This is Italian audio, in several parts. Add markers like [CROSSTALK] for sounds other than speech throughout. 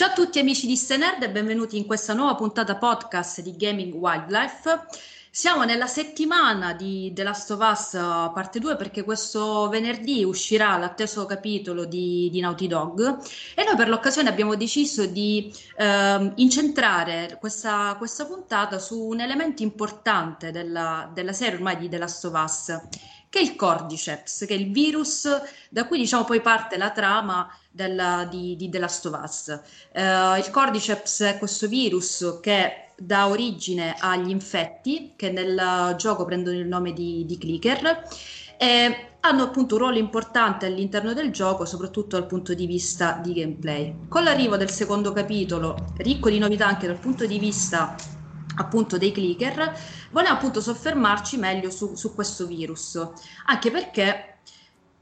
Ciao a tutti amici di Stenerd e benvenuti in questa nuova puntata podcast di Gaming Wildlife. Siamo nella settimana di The Last of Us uh, parte 2 perché questo venerdì uscirà l'atteso capitolo di, di Naughty Dog e noi per l'occasione abbiamo deciso di uh, incentrare questa, questa, puntata su un elemento importante della, della serie ormai di The Last of Us che è il Cordyceps, che è il virus da cui diciamo poi parte la trama della, di, di The Last of Us. Uh, il Cordyceps è questo virus che dà origine agli infetti che nel gioco prendono il nome di, di clicker e hanno appunto un ruolo importante all'interno del gioco, soprattutto dal punto di vista di gameplay. Con l'arrivo del secondo capitolo, ricco di novità anche dal punto di vista appunto dei clicker, vogliamo appunto soffermarci meglio su, su questo virus, anche perché,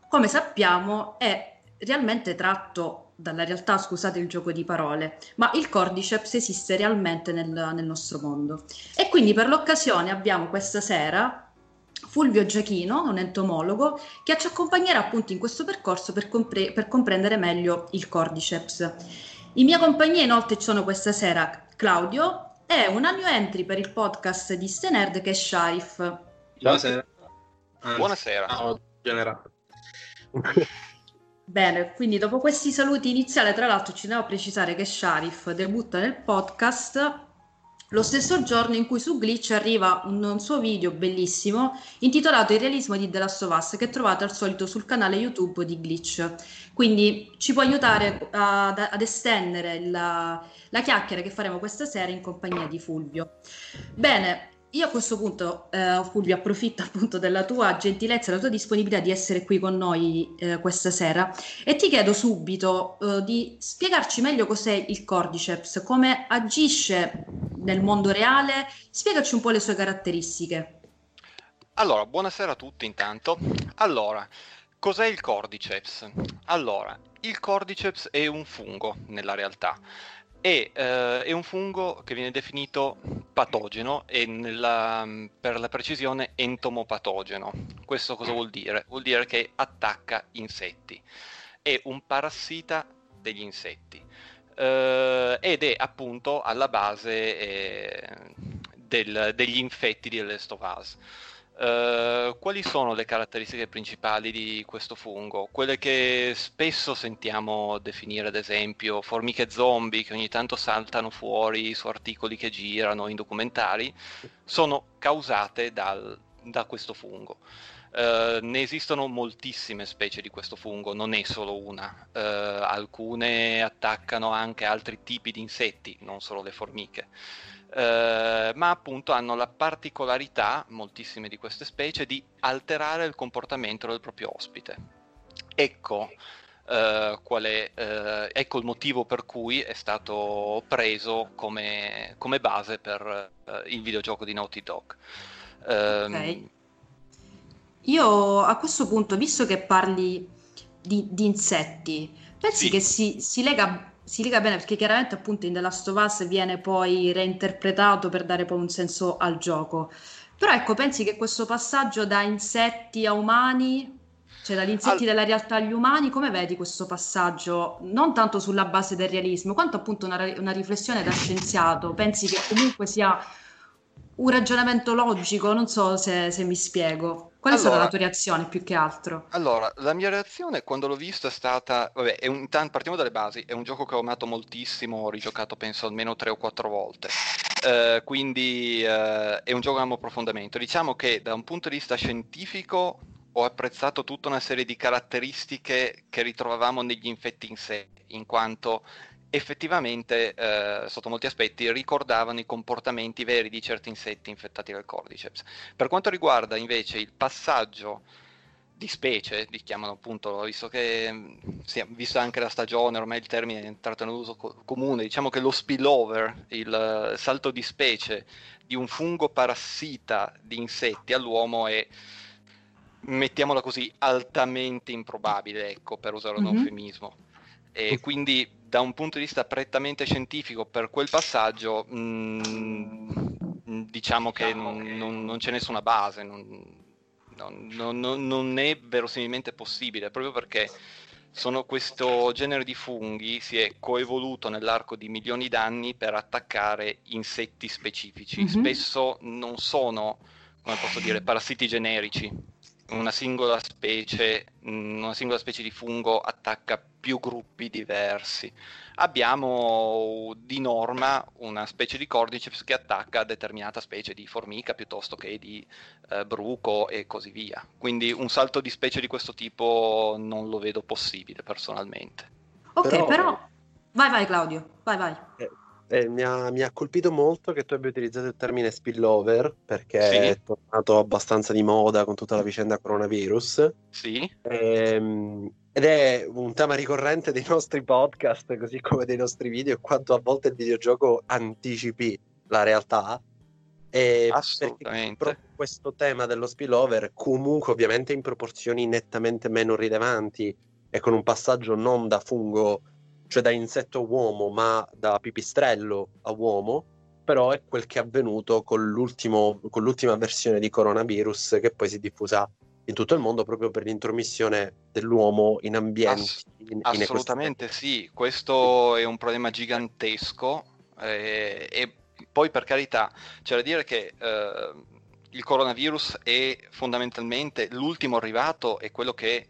come sappiamo, è realmente tratto dalla realtà, scusate il gioco di parole, ma il Cordyceps esiste realmente nel, nel nostro mondo. E quindi per l'occasione abbiamo questa sera Fulvio Giachino, un entomologo, che ci accompagnerà appunto in questo percorso per, compre- per comprendere meglio il Cordyceps. In mia compagnia inoltre ci sono questa sera Claudio e una new entry per il podcast di Stenerd che è Sharif. Buonasera. Buonasera. Ciao, generale. [LAUGHS] Bene, quindi dopo questi saluti iniziali, tra l'altro ci devo precisare che Sharif debutta nel podcast lo stesso giorno in cui su Glitch arriva un, un, suo video bellissimo intitolato Il realismo di The Last of Us che trovate al solito sul canale YouTube di Glitch. Quindi ci può aiutare a, ad estendere la, la chiacchiera che faremo questa sera in compagnia di Fulvio. Bene, io a questo punto, eh, Fulvio, approfitto appunto della tua gentilezza, della tua disponibilità di essere qui con noi eh, questa sera e ti chiedo subito eh, di spiegarci meglio cos'è il Cordyceps, come agisce nel mondo reale, spiegaci un po' le sue caratteristiche. Allora, buonasera a tutti intanto. Allora, cos'è il Cordyceps? Allora, il Cordyceps è un fungo nella realtà e eh, è un fungo che viene definito patogeno e nella, per la precisione entomopatogeno. Questo cosa vuol dire? Vuol dire che attacca insetti. È un parassita degli insetti eh, ed è appunto alla base eh, del, degli infetti di Last of. Uh, quali sono le caratteristiche principali di questo fungo? Quelle che spesso sentiamo definire, ad esempio, formiche zombie che ogni tanto saltano fuori su articoli che girano in documentari, sono causate dal, da questo fungo. Uh, ne esistono moltissime specie di questo fungo, non è solo una. Uh, alcune attaccano anche altri tipi di insetti, non solo le formiche. Eh, ma appunto hanno la particolarità, moltissime di queste specie, di alterare il comportamento del proprio ospite. Ecco, eh, è, eh, ecco il motivo per cui è stato preso come, come base per eh, il videogioco di Naughty Dog. Ehm, ok. Io a questo punto, visto che parli di, di insetti, pensi sì. che si, si lega si lega bene perché chiaramente appunto in The Last of Us viene poi reinterpretato per dare poi un senso al gioco. Però ecco, pensi che questo passaggio da insetti a umani, cioè dagli insetti All... della realtà agli umani, come vedi questo passaggio? Non tanto sulla base del realismo, quanto appunto una, una riflessione da scienziato. Pensi che comunque sia un ragionamento logico? Non so se, se mi spiego. Qual è allora, stata la tua reazione più che altro? Allora, la mia reazione quando l'ho visto è stata, vabbè, è un, partiamo dalle basi, è un gioco che ho amato moltissimo, ho rigiocato penso almeno tre o quattro volte, uh, quindi uh, è un gioco che amo profondamente. Diciamo che da un punto di vista scientifico ho apprezzato tutta una serie di caratteristiche che ritrovavamo negli infetti in sé, in quanto effettivamente, eh, sotto molti aspetti, ricordavano i comportamenti veri di certi insetti infettati dal Cordyceps. Per quanto riguarda invece il passaggio di specie, li chiamano appunto, visto che, sì, visto anche la stagione, ormai il termine è entrato nell'uso co- comune, diciamo che lo spillover, il salto di specie di un fungo parassita di insetti all'uomo è mettiamola così, altamente improbabile, ecco, per usare un mm-hmm. eufemismo. E quindi da un punto di vista prettamente scientifico per quel passaggio mh, mm, diciamo che non, non, non, c'è nessuna base, non, non, è verosimilmente possibile, proprio perché sono questo genere di funghi si è coevoluto nell'arco di milioni d'anni per attaccare insetti specifici. Mm-hmm. Spesso non sono, come posso dire, parassiti generici. Una singola specie, mm, una singola specie di fungo attacca più gruppi diversi. Abbiamo di norma una specie di cordyceps che attacca determinata specie di formica piuttosto che di eh, bruco e così via. Quindi un salto di specie di questo tipo non lo vedo possibile personalmente. Ok, però, però... vai vai Claudio, vai vai. Eh, eh, mi, ha, mi, ha, colpito molto che tu abbia utilizzato il termine spillover perché sì. è tornato abbastanza di moda con tutta la vicenda coronavirus. Sì. Ehm, ed è un tema ricorrente dei nostri podcast, così come dei nostri video, quanto a volte il videogioco anticipi la realtà. E Assolutamente. Questo tema dello spillover, comunque ovviamente in proporzioni nettamente meno rilevanti e con un passaggio non da fungo, cioè da insetto a uomo, ma da pipistrello a uomo, però è quel che è avvenuto con, con l'ultima versione di coronavirus che poi si è diffusa in tutto il mondo proprio per l'intromissione dell'uomo in ambienti. Ass- in, assolutamente in sì, questo è un problema gigantesco eh, e poi per carità c'è da dire che eh, il coronavirus è fondamentalmente l'ultimo arrivato e quello che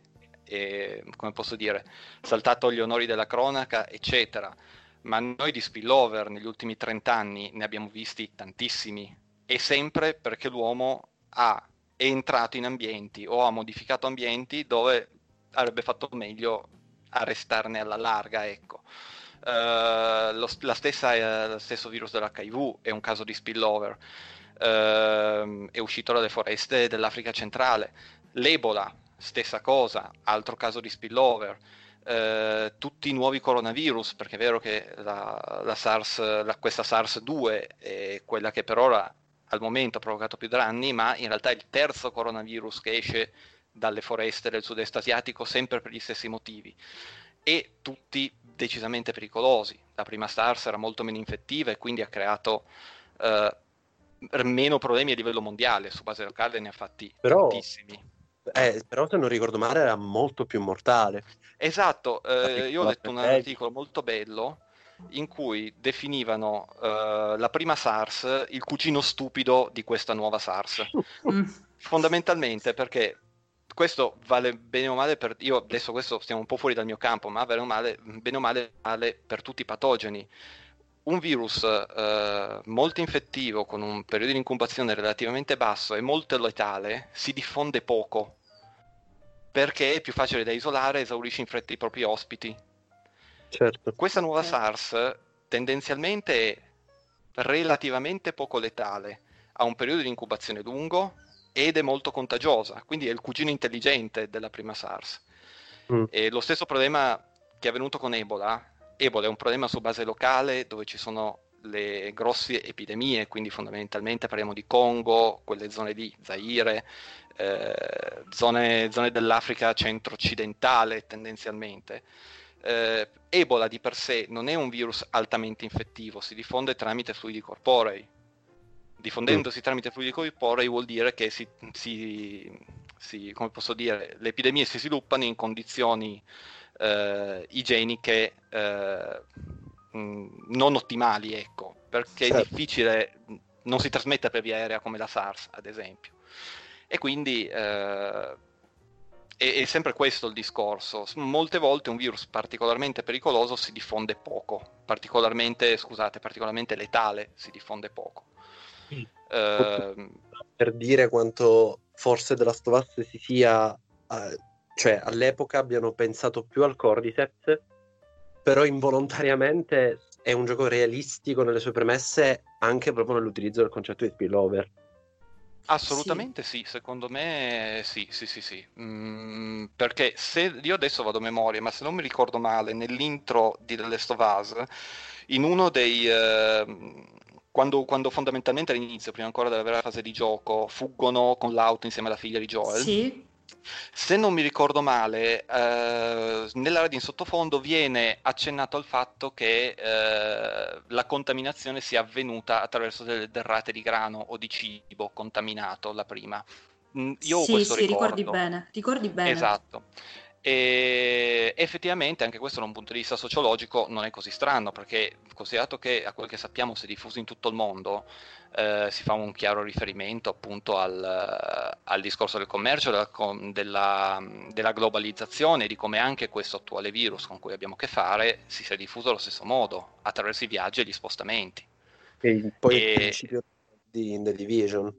è, come posso dire, saltato agli onori della cronaca, eccetera. Ma noi di spillover negli ultimi 30 anni ne abbiamo visti tantissimi e sempre perché l'uomo ha è entrato in ambienti o ha modificato ambienti dove avrebbe fatto meglio a restarne alla larga, ecco. Uh, lo, la stessa, uh, lo stesso virus dell'HIV è un caso di spillover, uh, è uscito dalle foreste dell'Africa centrale. L'Ebola, stessa cosa, altro caso di spillover. Uh, tutti i nuovi coronavirus, perché è vero che la, la SARS, la, questa SARS-2 è quella che per ora al momento ha provocato più danni, ma in realtà è il terzo coronavirus che esce dalle foreste del sud-est asiatico sempre per gli stessi motivi e tutti decisamente pericolosi. La prima SARS era molto meno infettiva e quindi ha creato eh, meno problemi a livello mondiale, su base locale ne ha fatti però, tantissimi. Eh, però se non ricordo male era molto più mortale. Esatto, eh, io ho letto un articolo molto bello in cui definivano uh, la prima SARS il cugino stupido di questa nuova SARS. [LAUGHS] Mm. Fondamentalmente perché questo vale bene o male per... Io adesso questo stiamo un po' fuori dal mio campo, ma bene o male, bene o male vale per tutti i patogeni. Un virus uh, molto infettivo, con un periodo di incubazione relativamente basso e molto letale, si diffonde poco perché è più facile da isolare, esaurisce in fretta i propri ospiti Certo. Questa nuova SARS tendenzialmente è relativamente poco letale, ha un periodo di incubazione lungo ed è molto contagiosa, quindi è il cugino intelligente della prima SARS. Mm. E lo stesso problema che è avvenuto con Ebola, Ebola è un problema su base locale dove ci sono le grosse epidemie, quindi fondamentalmente parliamo di Congo, quelle zone lì, Zaire, eh, zone, zone dell'Africa centro-occidentale tendenzialmente eh, Ebola di per sé non è un virus altamente infettivo, si diffonde tramite fluidi corporei. Diffondendosi mm. tramite fluidi corporei vuol dire che si, si, si, come posso dire, le epidemie si sviluppano in condizioni eh, igieniche eh, non ottimali, ecco, perché certo. è difficile, non si trasmette per via aerea come la SARS, ad esempio. E quindi eh, è, è sempre questo il discorso. Molte volte un virus particolarmente pericoloso si diffonde poco, particolarmente, scusate, particolarmente letale si diffonde poco. Mm. Uh, per dire quanto forse della Stovaz si sia, uh, cioè all'epoca abbiano pensato più al Cordyceps, però involontariamente è un gioco realistico nelle sue premesse anche proprio nell'utilizzo del concetto di spillover. Assolutamente sì. sì. secondo me sì, sì, sì, sì. Mm, perché se io adesso vado a memoria, ma se non mi ricordo male, nell'intro di The Last of Us, in uno dei... Eh, quando, quando, fondamentalmente all'inizio, prima ancora della vera fase di gioco, fuggono con l'auto insieme alla figlia di Joel. Sì. Se non mi ricordo male, eh, nell'area di sottofondo viene accennato al fatto che eh, la contaminazione sia avvenuta attraverso delle derrate di grano o di cibo contaminato la prima. Mm, io sì, questo sì, ricordo. ricordi bene, ricordi bene. Esatto. E effettivamente anche questo da un punto di vista sociologico non è così strano, perché considerato che a quel che sappiamo si è diffuso in tutto il mondo, eh, si fa un chiaro riferimento appunto al, al discorso del commercio, della, della, della, globalizzazione, di come anche questo attuale virus con cui abbiamo a che fare si sia diffuso allo stesso modo, attraverso i viaggi e gli spostamenti. E poi e... il principio di The Division,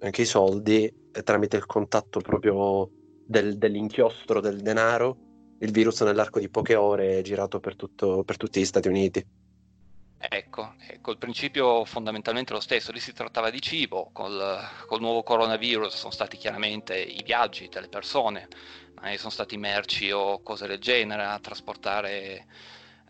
anche i soldi, tramite il contatto proprio del, dell'inchiostro del denaro, il virus nell'arco di poche ore è girato per, tutto, per tutti gli Stati Uniti. Ecco, ecco, il principio fondamentalmente lo stesso, lì si trattava di cibo, col, col nuovo coronavirus sono stati chiaramente i viaggi delle persone, magari sono stati merci o cose del genere a trasportare,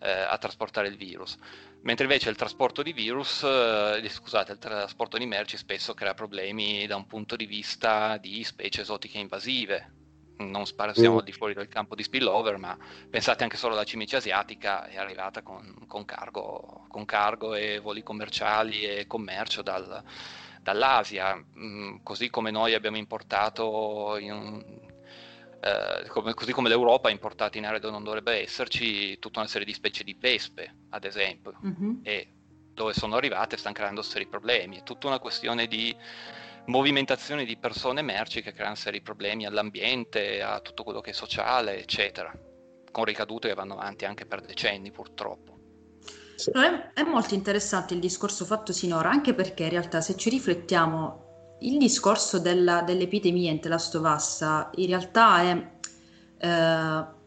eh, a trasportare il virus. Mentre invece il trasporto di virus, eh, scusate, il trasporto di merci spesso crea problemi da un punto di vista di specie esotiche invasive, non siamo al di fuori del campo di spillover, ma pensate anche solo alla cimice asiatica, è arrivata con, con, cargo, con cargo, e voli commerciali e commercio dal, dall'Asia, mm, così come noi abbiamo importato, in, eh, come, così come l'Europa ha importato in aree dove non dovrebbe esserci tutta una serie di specie di vespe, ad esempio, mm-hmm. e dove sono arrivate stanno creando seri problemi, è tutta una questione di movimentazione di persone e merci che creano seri problemi all'ambiente, a tutto quello che è sociale, eccetera, con ricadute che vanno avanti anche per decenni purtroppo. Sì. È, è, molto interessante il discorso fatto sinora, anche perché in realtà se ci riflettiamo, il discorso della, dell'epidemia in Telastovassa in realtà è... Eh,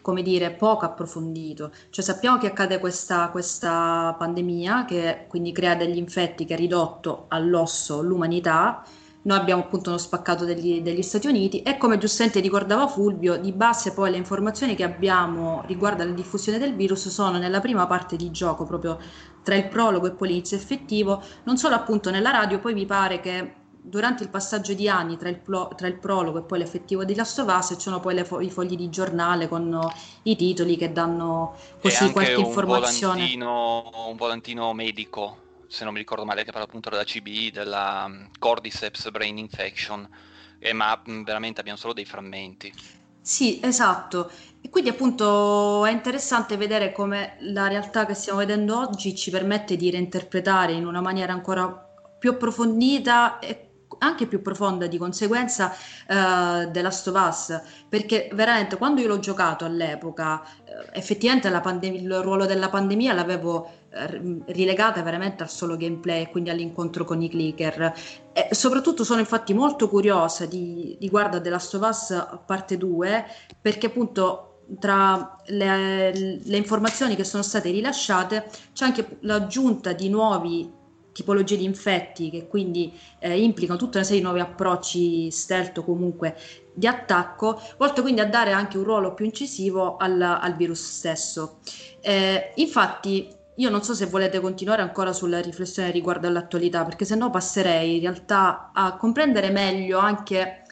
come dire, poco approfondito. Cioè sappiamo che accade questa, questa pandemia che quindi crea degli infetti che ha ridotto all'osso l'umanità. Noi abbiamo appunto uno spaccato degli, degli, Stati Uniti e come giustamente ricordava Fulvio, di base poi le informazioni che abbiamo riguardo alla diffusione del virus sono nella prima parte di gioco, proprio tra il prologo e poi l'inizio effettivo, non solo appunto nella radio, poi mi pare che durante il passaggio di anni tra il, plo- tra il, prologo e poi l'effettivo di Last of Us ci sono poi fo- i fogli di giornale con uh, i titoli che danno così qualche un informazione. Volantino, un volantino medico, se non mi ricordo male, che parla appunto della CBI, della um, Cordyceps Brain Infection, eh, ma mm, veramente abbiamo solo dei frammenti. Sì, esatto. E quindi appunto è interessante vedere come la realtà che stiamo vedendo oggi ci permette di reinterpretare in una maniera ancora più approfondita e anche più profonda di conseguenza uh, The perché veramente quando io l'ho giocato all'epoca uh, effettivamente pandem- il ruolo della pandemia l'avevo uh, rilegata veramente al solo gameplay quindi all'incontro con i clicker. E soprattutto sono infatti molto curiosa di, riguardo The Last of Us parte 2 perché appunto tra le, le, informazioni che sono state rilasciate c'è anche l'aggiunta di nuovi tipologie di infetti che quindi eh, implicano tutta una serie di nuovi approcci stealth o comunque di attacco, volto quindi a dare anche un ruolo più incisivo al, al virus stesso. Eh, infatti io non so se volete continuare ancora sulla riflessione riguardo all'attualità, perché se no passerei in realtà a comprendere meglio anche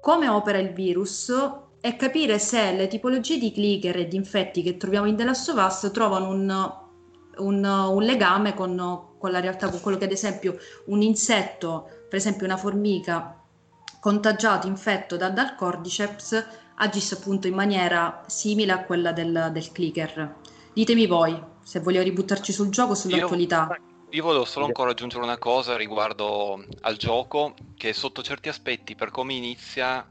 come opera il virus e capire se le tipologie di clicker e di infetti che troviamo in The Last of Us trovano un, un, un legame con con la realtà, con quello che ad esempio un insetto, per esempio una formica contagiato, infetto da, dal cordyceps, agisse appunto in maniera simile a quella del, del clicker. Ditemi voi se voglio ributtarci sul gioco, sull'attualità. Io, io volevo solo ancora aggiungere una cosa riguardo al gioco, che sotto certi aspetti, per come inizia,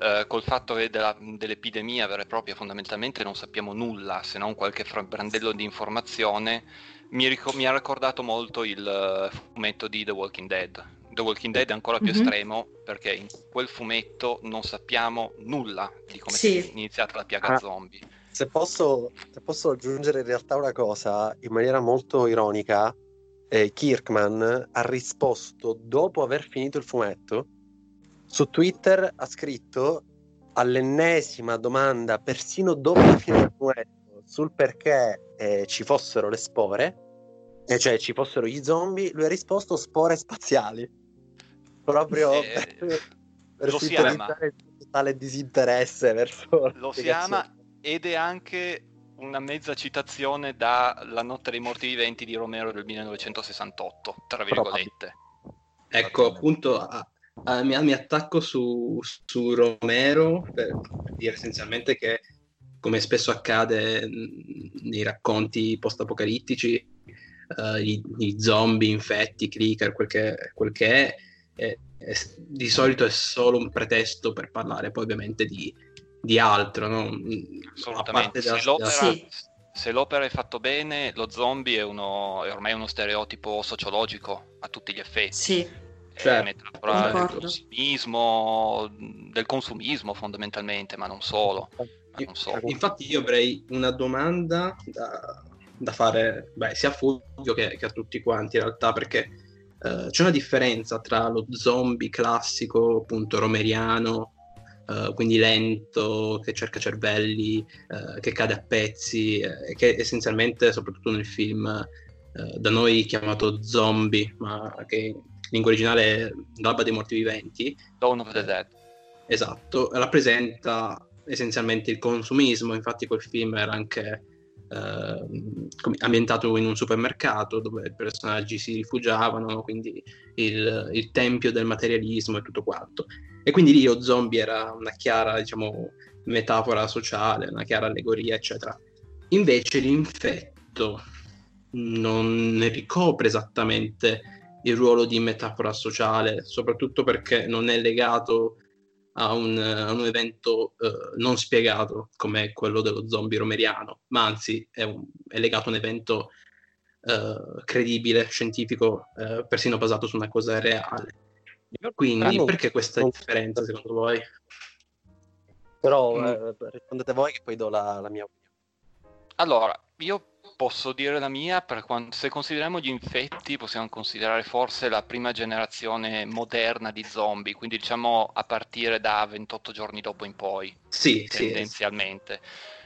eh, col fatto che della, dell'epidemia vera e propria fondamentalmente non sappiamo nulla se non qualche brandello di informazione mi, ric- mi, ha ricordato molto il uh, fumetto di The Walking Dead. The Walking Dead è ancora più mm-hmm. estremo perché in quel fumetto non sappiamo nulla di come sì. è iniziata la piaga ah, zombie. Se posso, se posso, aggiungere in realtà una cosa, in maniera molto ironica, eh, Kirkman ha risposto dopo aver finito il fumetto. Su Twitter ha scritto all'ennesima domanda, persino dopo la fine del fumetto sul perché eh, ci fossero le spore, eh, cioè ci fossero gli zombie, lui ha risposto spore spaziali. Proprio eh, per, per lo si ama. totale disinteresse verso Lo si ama ed è anche una mezza citazione da La notte dei morti viventi di Romero del 1968, tra virgolette. Ecco, appunto, Uh, mi, mi, attacco su, su Romero per, dire essenzialmente che, come spesso accade nei racconti post-apocalittici, uh, i, i, zombie, infetti, clicker, quel che, quel che è, è, è, di solito è solo un pretesto per parlare poi ovviamente di, di altro. No? Assolutamente. Se l'opera, sì. se l'opera, è fatta bene, lo zombie è, uno, è ormai uno stereotipo sociologico a tutti gli effetti. Sì metafora del consumismo, del consumismo fondamentalmente, ma non solo. Non solo. Infatti io avrei una domanda da, da fare beh, sia a Fulvio che, che, a tutti quanti in realtà, perché uh, c'è una differenza tra lo zombie classico, appunto romeriano, uh, quindi lento, che cerca cervelli, uh, che cade a pezzi, che essenzialmente, soprattutto nel film da noi chiamato zombie, ma che lingua originale è L'alba dei morti viventi. Dawn of the Dead. Esatto, rappresenta essenzialmente il consumismo, infatti quel film era anche eh, ambientato in un supermercato dove i personaggi si rifugiavano, quindi il, il, tempio del materialismo e tutto quanto. E quindi lì lo zombie era una chiara, diciamo, metafora sociale, una chiara allegoria, eccetera. Invece l'infetto non ne ricopre esattamente il ruolo di metafora sociale, soprattutto perché non è legato a un, a un evento uh, non spiegato come quello dello zombie romeriano, ma anzi è, un, è legato a un evento uh, credibile, scientifico, uh, persino basato su una cosa reale. Quindi perché questa differenza secondo voi? Però mm. rispondete voi che poi do la, la mia opinione. Allora, io posso dire la mia, quando, se consideriamo gli infetti possiamo considerare forse la prima generazione moderna di zombie, quindi diciamo a partire da 28 giorni dopo in poi, sì, tendenzialmente.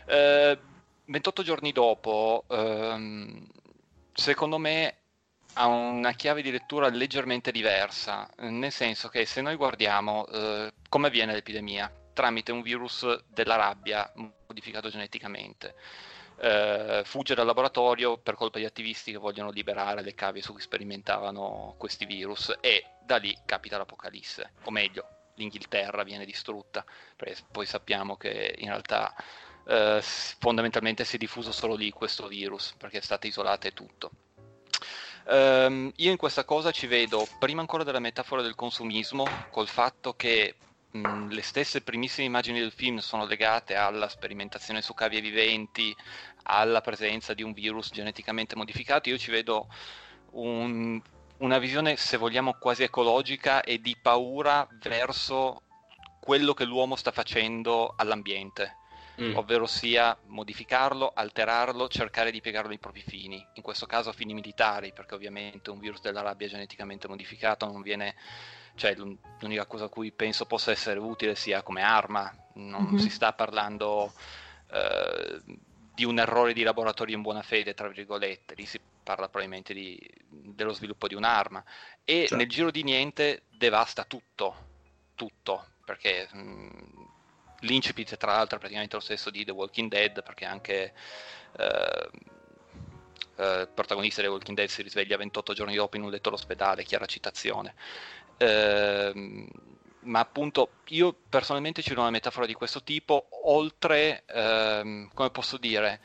Sì. Eh, 28 giorni dopo, ehm, secondo me ha una chiave di lettura leggermente diversa, nel senso che se noi guardiamo eh, come avviene l'epidemia tramite un virus della rabbia modificato geneticamente eh, fugge dal laboratorio per colpa di attivisti che vogliono liberare le cavie su cui sperimentavano questi virus e da lì capita l'apocalisse, o meglio, l'Inghilterra viene distrutta, perché poi sappiamo che in realtà eh, fondamentalmente si è diffuso solo lì questo virus, perché è stato isolato e tutto. Um, io in questa cosa ci vedo, prima ancora della metafora del consumismo, col fatto che mh, le stesse primissime immagini del film sono legate alla sperimentazione su cavie viventi, alla presenza di un virus geneticamente modificato, io ci vedo un, una visione, se vogliamo, quasi ecologica e di paura verso quello che l'uomo sta facendo all'ambiente, mm. ovvero sia modificarlo, alterarlo, cercare di piegarlo ai propri fini, in questo caso a fini militari, perché ovviamente un virus della rabbia geneticamente modificato non viene cioè l'unica cosa a cui penso possa essere utile sia come arma, non mm-hmm. si sta parlando eh, di un errore di laboratorio in buona fede, tra virgolette, lì si parla probabilmente di, dello sviluppo di un'arma e certo. nel giro di niente devasta tutto, tutto, perché mh, l'incipit tra l'altro è praticamente lo stesso di The Walking Dead, perché anche... Eh, il protagonista di Walking Dead si risveglia 28 giorni dopo in un letto all'ospedale, chiara citazione. Ehm, ma appunto io personalmente ci do una metafora di questo tipo, oltre, ehm, come posso dire,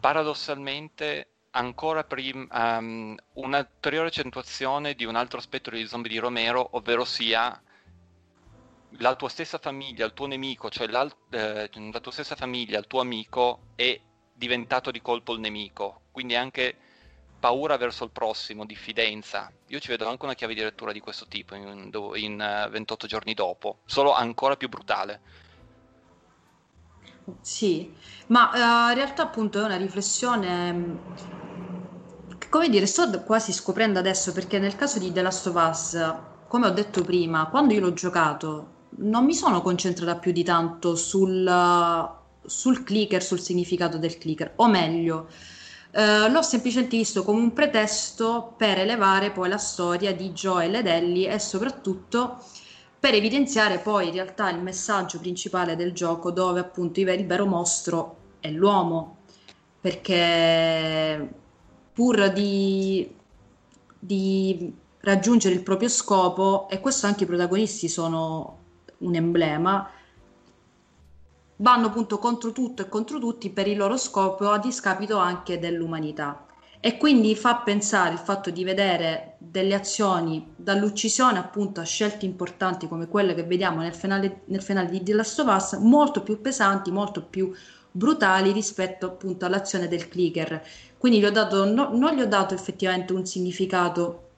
paradossalmente ancora prima um, un'ulteriore accentuazione di un altro aspetto degli zombie di Romero, ovvero sia la tua stessa famiglia, il tuo nemico, cioè eh, la tua stessa famiglia, il tuo amico è diventato di colpo il nemico, quindi anche paura verso il prossimo, diffidenza. Io ci vedo anche una chiave di lettura di questo tipo in, in uh, eh, 28 giorni dopo, solo ancora più brutale. Sì, ma uh, in realtà appunto è una riflessione, come dire, sto quasi scoprendo adesso perché nel caso di The Last of Us, come ho detto prima, quando io l'ho giocato non mi sono concentrata più di tanto sul, sul clicker, sul significato del clicker, o meglio, Uh, l'ho semplicemente visto come un pretesto per elevare poi la storia di Joel ed Ellie e soprattutto per evidenziare poi in realtà il messaggio principale del gioco dove appunto il vero mostro è l'uomo. Perché pur di, di raggiungere il proprio scopo e questo anche i protagonisti sono un emblema vanno appunto contro tutto e contro tutti per il loro scopo a discapito anche dell'umanità. E quindi fa pensare il fatto di vedere delle azioni dall'uccisione appunto a scelte importanti come quelle che vediamo nel finale, nel finale di The Last of Us molto più pesanti, molto più brutali rispetto appunto all'azione del clicker. Quindi gli ho dato, no, non gli ho dato effettivamente un significato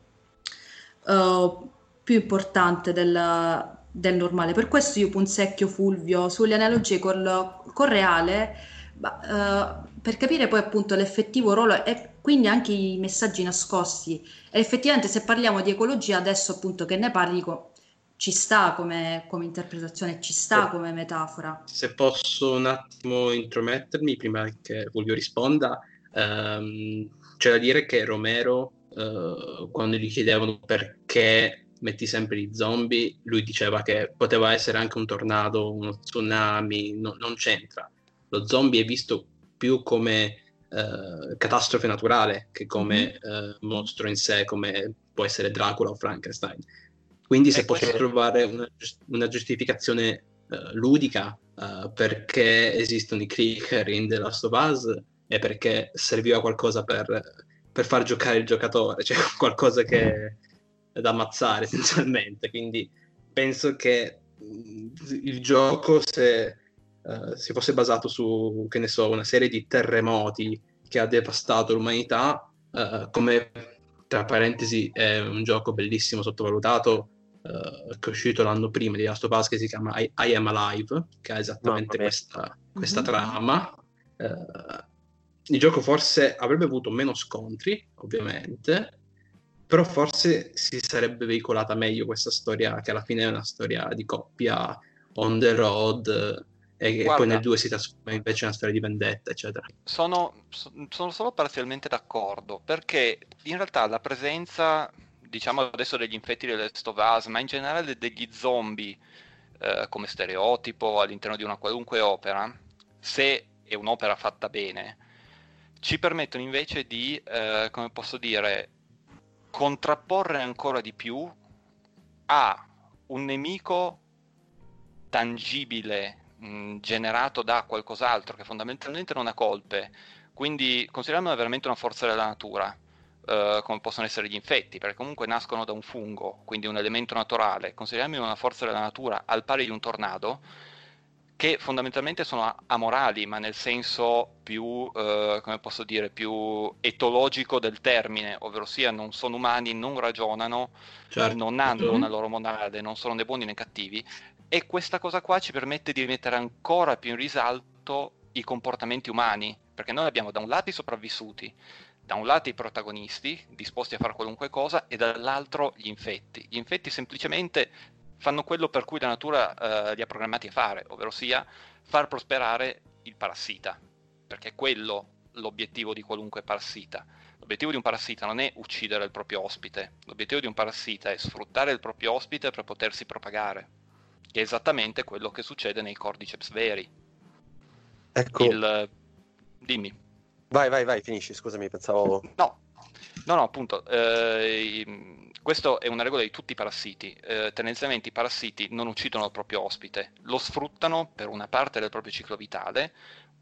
uh, più importante del, del normale. Per questo io punzecchio Fulvio sulle analogie col, col reale, ma, uh, per capire poi appunto l'effettivo ruolo e quindi anche i messaggi nascosti. E effettivamente se parliamo di ecologia, adesso appunto che ne parli, ci sta come, come interpretazione, ci sta come metafora. Se posso un attimo intromettermi prima che Fulvio risponda, um, c'è da dire che Romero, uh, quando gli chiedevano perché metti sempre gli zombie, lui diceva che poteva essere anche un tornado, uno tsunami, no, non c'entra. Lo zombie è visto più come uh, catastrofe naturale che come mm-hmm. uh, mostro in sé, come può essere Dracula o Frankenstein. Quindi se posso trovare una, una giustificazione uh, ludica perché esistono i clicker in The Last of Us è perché serviva qualcosa per, per far giocare il giocatore, [LAUGHS] cioè qualcosa che da ammazzare [LAUGHS] essenzialmente. Quindi penso che il gioco, se uh, si fosse basato su, che ne so, una serie di terremoti che ha devastato l'umanità, uh, come tra parentesi è un gioco bellissimo, sottovalutato, uh, che è uscito l'anno prima di Last of Us, che si chiama I, I Am Alive, che ha esattamente questa, questa mm-hmm. trama. il gioco forse avrebbe avuto meno scontri, ovviamente, però forse si sarebbe veicolata meglio questa storia, che alla fine è una storia di coppia on the road e che poi nel 2 si trasforma invece in una storia di vendetta, eccetera. Sono, sono solo parzialmente d'accordo, perché in realtà la presenza, diciamo adesso degli infetti delle Stovas, ma in generale degli zombie eh, come stereotipo all'interno di una qualunque opera, se è un'opera fatta bene, ci permettono invece di, eh, come posso dire, contrapporre ancora di più a un nemico tangibile mh, generato da qualcos'altro che fondamentalmente non ha colpe quindi consideriamola veramente una forza della natura uh, come possono essere gli infetti perché comunque nascono da un fungo quindi un elemento naturale consideriamoli una forza della natura al pari di un tornado che fondamentalmente sono amorali, ma nel senso più, eh, come posso dire, più etologico del termine, ovvero sia non sono umani, non ragionano, certo. non hanno una loro monade, non sono né buoni né cattivi, e questa cosa qua ci permette di mettere ancora più in risalto i comportamenti umani, perché noi abbiamo da un lato i sopravvissuti, da un lato i protagonisti disposti a fare qualunque cosa e dall'altro gli infetti. Gli infetti semplicemente fanno quello per cui la natura eh, li ha programmati a fare, ovvero sia far prosperare il parassita, perché è quello l'obiettivo di qualunque parassita. L'obiettivo di un parassita non è uccidere il proprio ospite, l'obiettivo di un parassita è sfruttare il proprio ospite per potersi propagare, che è esattamente quello che succede nei cordyceps veri. Ecco. Il... Dimmi. Vai, vai, vai, finisci, scusami, pensavo... No, no, no, appunto, eh, questa è una regola di tutti i parassiti. Eh, tendenzialmente i parassiti non uccidono il proprio ospite, lo sfruttano per una parte del proprio ciclo vitale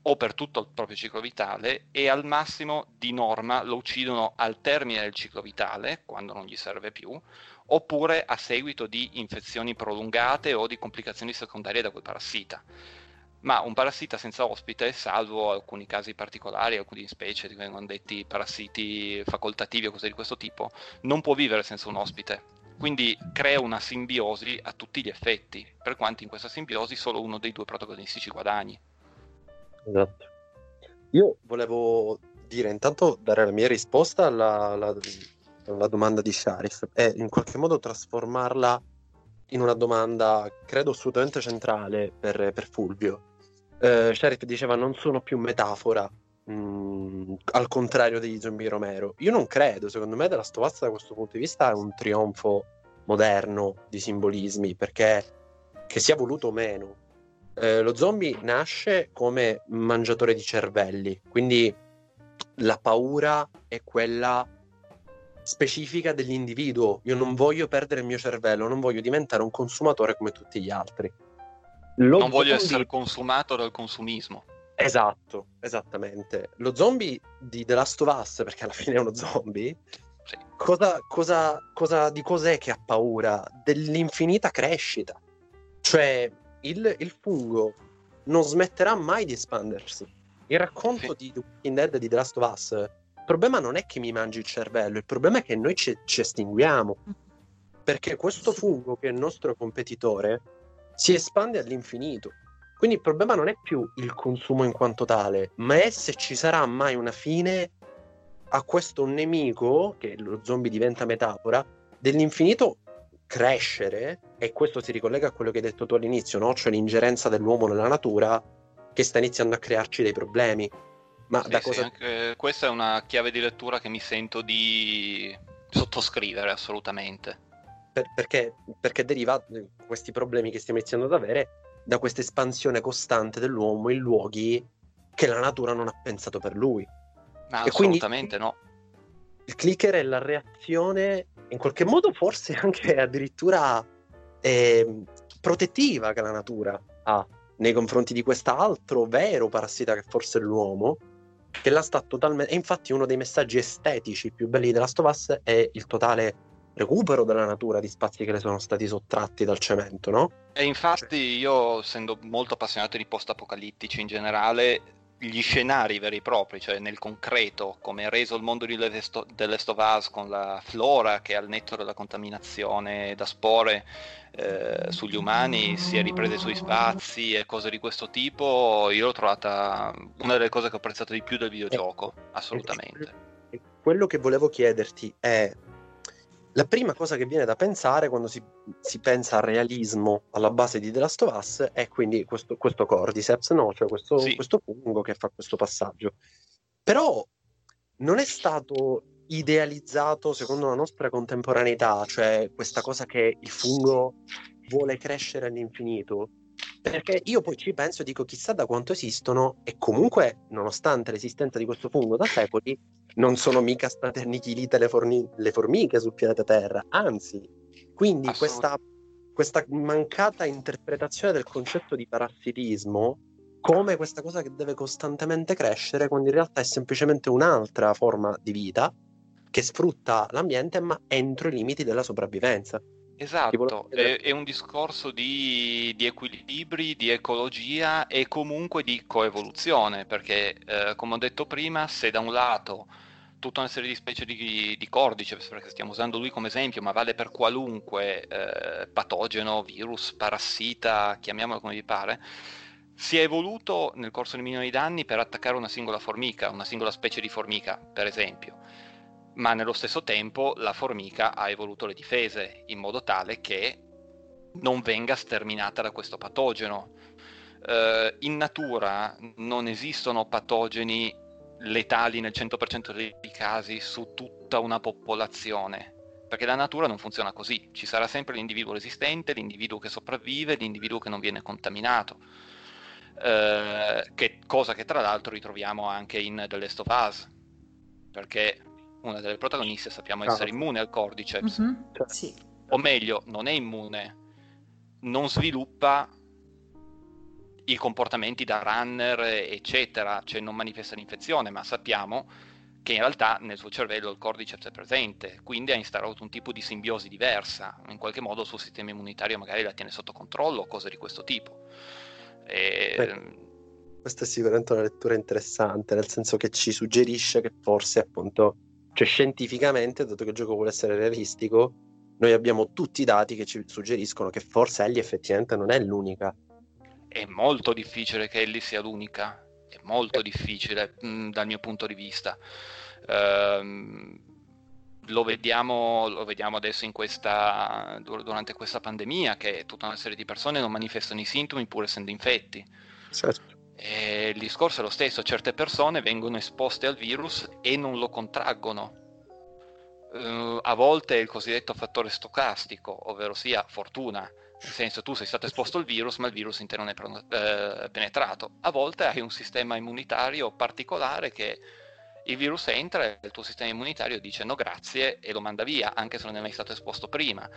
o per tutto il proprio ciclo vitale e al massimo di norma lo uccidono al termine del ciclo vitale, quando non gli serve più, oppure a seguito di infezioni prolungate o di complicazioni secondarie da quel parassita ma un parassita senza ospite, salvo alcuni casi particolari, alcune specie che vengono detti parassiti facoltativi o cose di questo tipo, non può vivere senza un ospite. Quindi crea una simbiosi a tutti gli effetti, per quanto in questa simbiosi solo uno dei due protagonisti ci guadagni. Esatto. Io volevo dire intanto dare la mia risposta alla, alla, alla domanda di Sharif e in qualche modo trasformarla in una domanda, credo assolutamente centrale per, per Fulvio. Eh, Sheriff diceva non sono più metafora, mh, mm, al contrario degli zombie Romero. Io non credo, secondo me della Stovazza da questo punto di vista è un trionfo moderno di simbolismi, perché che sia voluto o meno. Eh, lo zombie nasce come mangiatore di cervelli, quindi la paura è quella specifica dell'individuo. Io non voglio perdere il mio cervello, non voglio diventare un consumatore come tutti gli altri. Lo non voglio essere consumato dal consumismo. Esatto, esattamente. Lo zombie di The Last of Us, perché alla fine è uno zombie, sì. cosa, cosa, cosa, di cos'è che ha paura? Dell'infinita crescita. Cioè, il, il fungo non smetterà mai di espandersi. Il racconto sì. di The Walking Dead di The Last of Us, il problema non è che mi mangi il cervello, il problema è che noi ci, ci estinguiamo. Perché questo fungo, che è il nostro competitore, si espande all'infinito. Quindi il problema non è più il consumo in quanto tale, ma è se ci sarà mai una fine a questo nemico, che lo zombie diventa metafora, dell'infinito crescere, e questo si ricollega a quello che hai detto tu all'inizio, no? cioè l'ingerenza dell'uomo nella natura, che sta iniziando a crearci dei problemi. Ma sì, da cosa... Sì, questa è una chiave di lettura che mi sento di sottoscrivere assolutamente. Per, perché, perché deriva questi problemi che stiamo iniziando ad avere da questa espansione costante dell'uomo in luoghi che la natura non ha pensato per lui. Ma e assolutamente no. Il clicker è la reazione, in qualche modo forse anche addirittura eh, protettiva che la natura ha nei confronti di quest'altro vero parassita che forse è l'uomo, che la sta totalmente... E infatti uno dei messaggi estetici più belli della Stovaz è il totale recupero della natura di spazi che le sono stati sottratti dal cemento, no? E infatti io, essendo molto appassionato di post-apocalittici in generale, gli scenari veri e propri, cioè nel concreto, come è reso il mondo di dell'Est of Us con la flora che al netto della contaminazione da spore eh, sugli umani si è ripresa sui spazi e cose di questo tipo, io l'ho trovata una delle cose che ho apprezzato di più del videogioco, assolutamente. Quello che volevo chiederti è la prima cosa che viene da pensare quando si, si, pensa al realismo alla base di The Last of Us è quindi questo, questo Cordyceps, no? cioè questo, sì. questo fungo che fa questo passaggio. Però non è stato idealizzato secondo la nostra contemporaneità, cioè questa cosa che il fungo vuole crescere all'infinito. Perché io poi ci penso e dico chissà da quanto esistono e comunque, nonostante l'esistenza di questo fungo da secoli, non sono mica state annichilite le, forni- le formiche sul pianeta Terra, anzi, quindi questa, questa mancata interpretazione del concetto di parassitismo come questa cosa che deve costantemente crescere quando in realtà è semplicemente un'altra forma di vita che sfrutta l'ambiente ma entro i limiti della sopravvivenza. Esatto, è, è, un discorso di, di, equilibri, di ecologia e comunque di coevoluzione, perché eh, come ho detto prima, se da un lato tutta una serie di specie di, di cordyceps, perché stiamo usando lui come esempio, ma vale per qualunque eh, patogeno, virus, parassita, chiamiamolo come vi pare, si è evoluto nel corso di milioni di anni per attaccare una singola formica, una singola specie di formica, per esempio. Ma nello stesso tempo la formica ha evoluto le difese in modo tale che non venga sterminata da questo patogeno. Uh, in natura non esistono patogeni letali nel 100% dei casi su tutta una popolazione. Perché la natura non funziona così, ci sarà sempre l'individuo resistente, l'individuo che sopravvive, l'individuo che non viene contaminato. Eh, che, cosa che tra l'altro ritroviamo anche in The Last of Us, perché una delle protagoniste sappiamo essere immune al cordyceps, mm-hmm. sì. o meglio, non è immune, non sviluppa i comportamenti da runner, eccetera, cioè non manifesta l'infezione, ma sappiamo che in realtà nel suo cervello il cordyceps è presente, quindi ha instaurato un tipo di simbiosi diversa, in qualche modo il suo sistema immunitario magari la tiene sotto controllo, cose di questo tipo. E... Beh, questa è sicuramente una lettura interessante, nel senso che ci suggerisce che forse appunto, cioè scientificamente, dato che il gioco vuole essere realistico, noi abbiamo tutti i dati che ci suggeriscono che forse Ellie effettivamente non è l'unica è molto difficile che Ellie sia l'unica, è molto difficile mh, mm, dal mio punto di vista. Uh, lo, vediamo, lo vediamo, adesso in questa, durante questa pandemia che tutta una serie di persone non manifestano i sintomi pur essendo infetti. Certo. E il discorso è lo stesso, certe persone vengono esposte al virus e non lo contraggono. Uh, a volte è il cosiddetto fattore stocastico, ovvero sia fortuna nel senso tu sei stato esposto al virus ma il virus in te non è eh, penetrato. A volte hai un sistema immunitario particolare che Il virus entra e il tuo sistema immunitario dice no grazie e lo manda via, anche se non è mai stato esposto prima.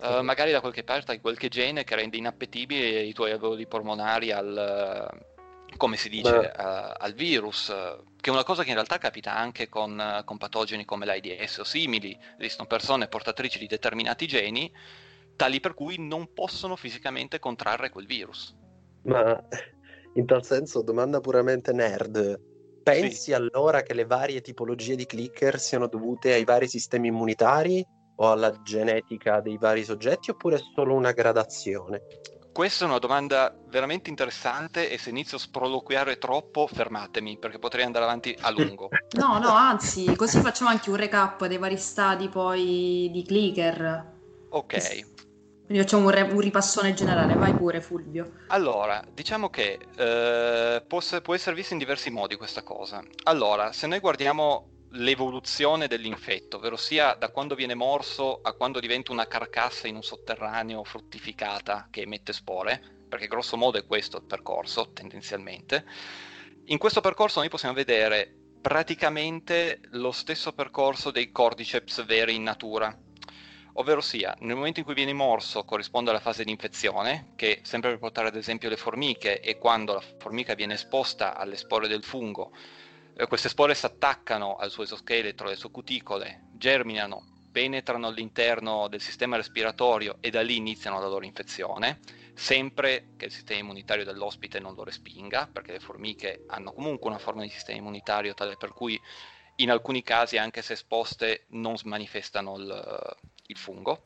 Uh, magari da qualche parte hai qualche gene che rende inappetibili i tuoi alveoli polmonari al, come si dice, uh, al virus, che è una cosa che in realtà capita anche con, con patogeni come l'AIDS o simili. Esistono persone portatrici di determinati geni, tali per cui non possono fisicamente contrarre quel virus. Ma in tal senso, domanda puramente nerd, pensi sì. allora che le varie tipologie di clicker siano dovute ai vari sistemi immunitari o alla genetica dei vari soggetti oppure è solo una gradazione? Questa è una domanda veramente interessante e se inizio a sproloquiare troppo fermatemi perché potrei andare avanti a lungo. [LAUGHS] no, no, anzi, così facciamo anche un recap dei vari stadi poi di clicker. Ok. Quindi facciamo un, re- un, ripassone generale, vai pure Fulvio. Allora, diciamo che eh, può, può essere vista in diversi modi questa cosa. Allora, se noi guardiamo l'evoluzione dell'infetto, ovvero sia da quando viene morso a quando diventa una carcassa in un sotterraneo fruttificata che emette spore, perché grosso modo è questo il percorso tendenzialmente. In questo percorso noi possiamo vedere praticamente lo stesso percorso dei cordyceps veri in natura, ovvero sia nel momento in cui viene morso corrisponde alla fase di infezione, che sempre per portare ad esempio le formiche è quando la formica viene esposta alle spore del fungo queste spore si attaccano al suo esoscheletro, alle sue cuticole, germinano, penetrano all'interno del sistema respiratorio e da lì iniziano la loro infezione, sempre che il sistema immunitario dell'ospite non lo respinga, perché le formiche hanno comunque una forma di sistema immunitario tale per cui in alcuni casi, anche se esposte, non manifestano il, il fungo.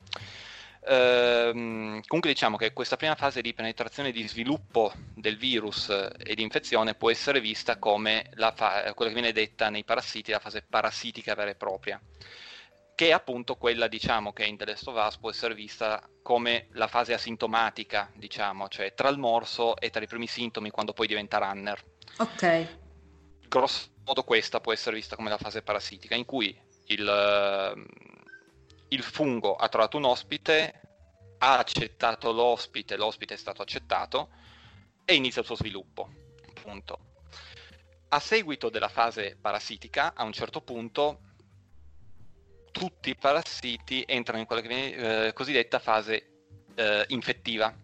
Ehm, comunque diciamo che questa prima fase di penetrazione e di sviluppo del virus e di infezione può essere vista come fa- quella che viene detta nei parassiti la fase parassitica vera e propria, che è appunto quella diciamo che in The Last of Us può essere vista come la fase asintomatica, diciamo, cioè tra il morso e tra i primi sintomi quando poi diventa runner. Ok. Grosso modo questa può essere vista come la fase parassitica, in cui il il fungo ha trovato un ospite, ha accettato l'ospite, l'ospite è stato accettato e inizia il suo sviluppo. Punto. A seguito della fase parassitica, a un certo punto, tutti i parassiti entrano in quella che viene eh, cosiddetta fase eh, infettiva,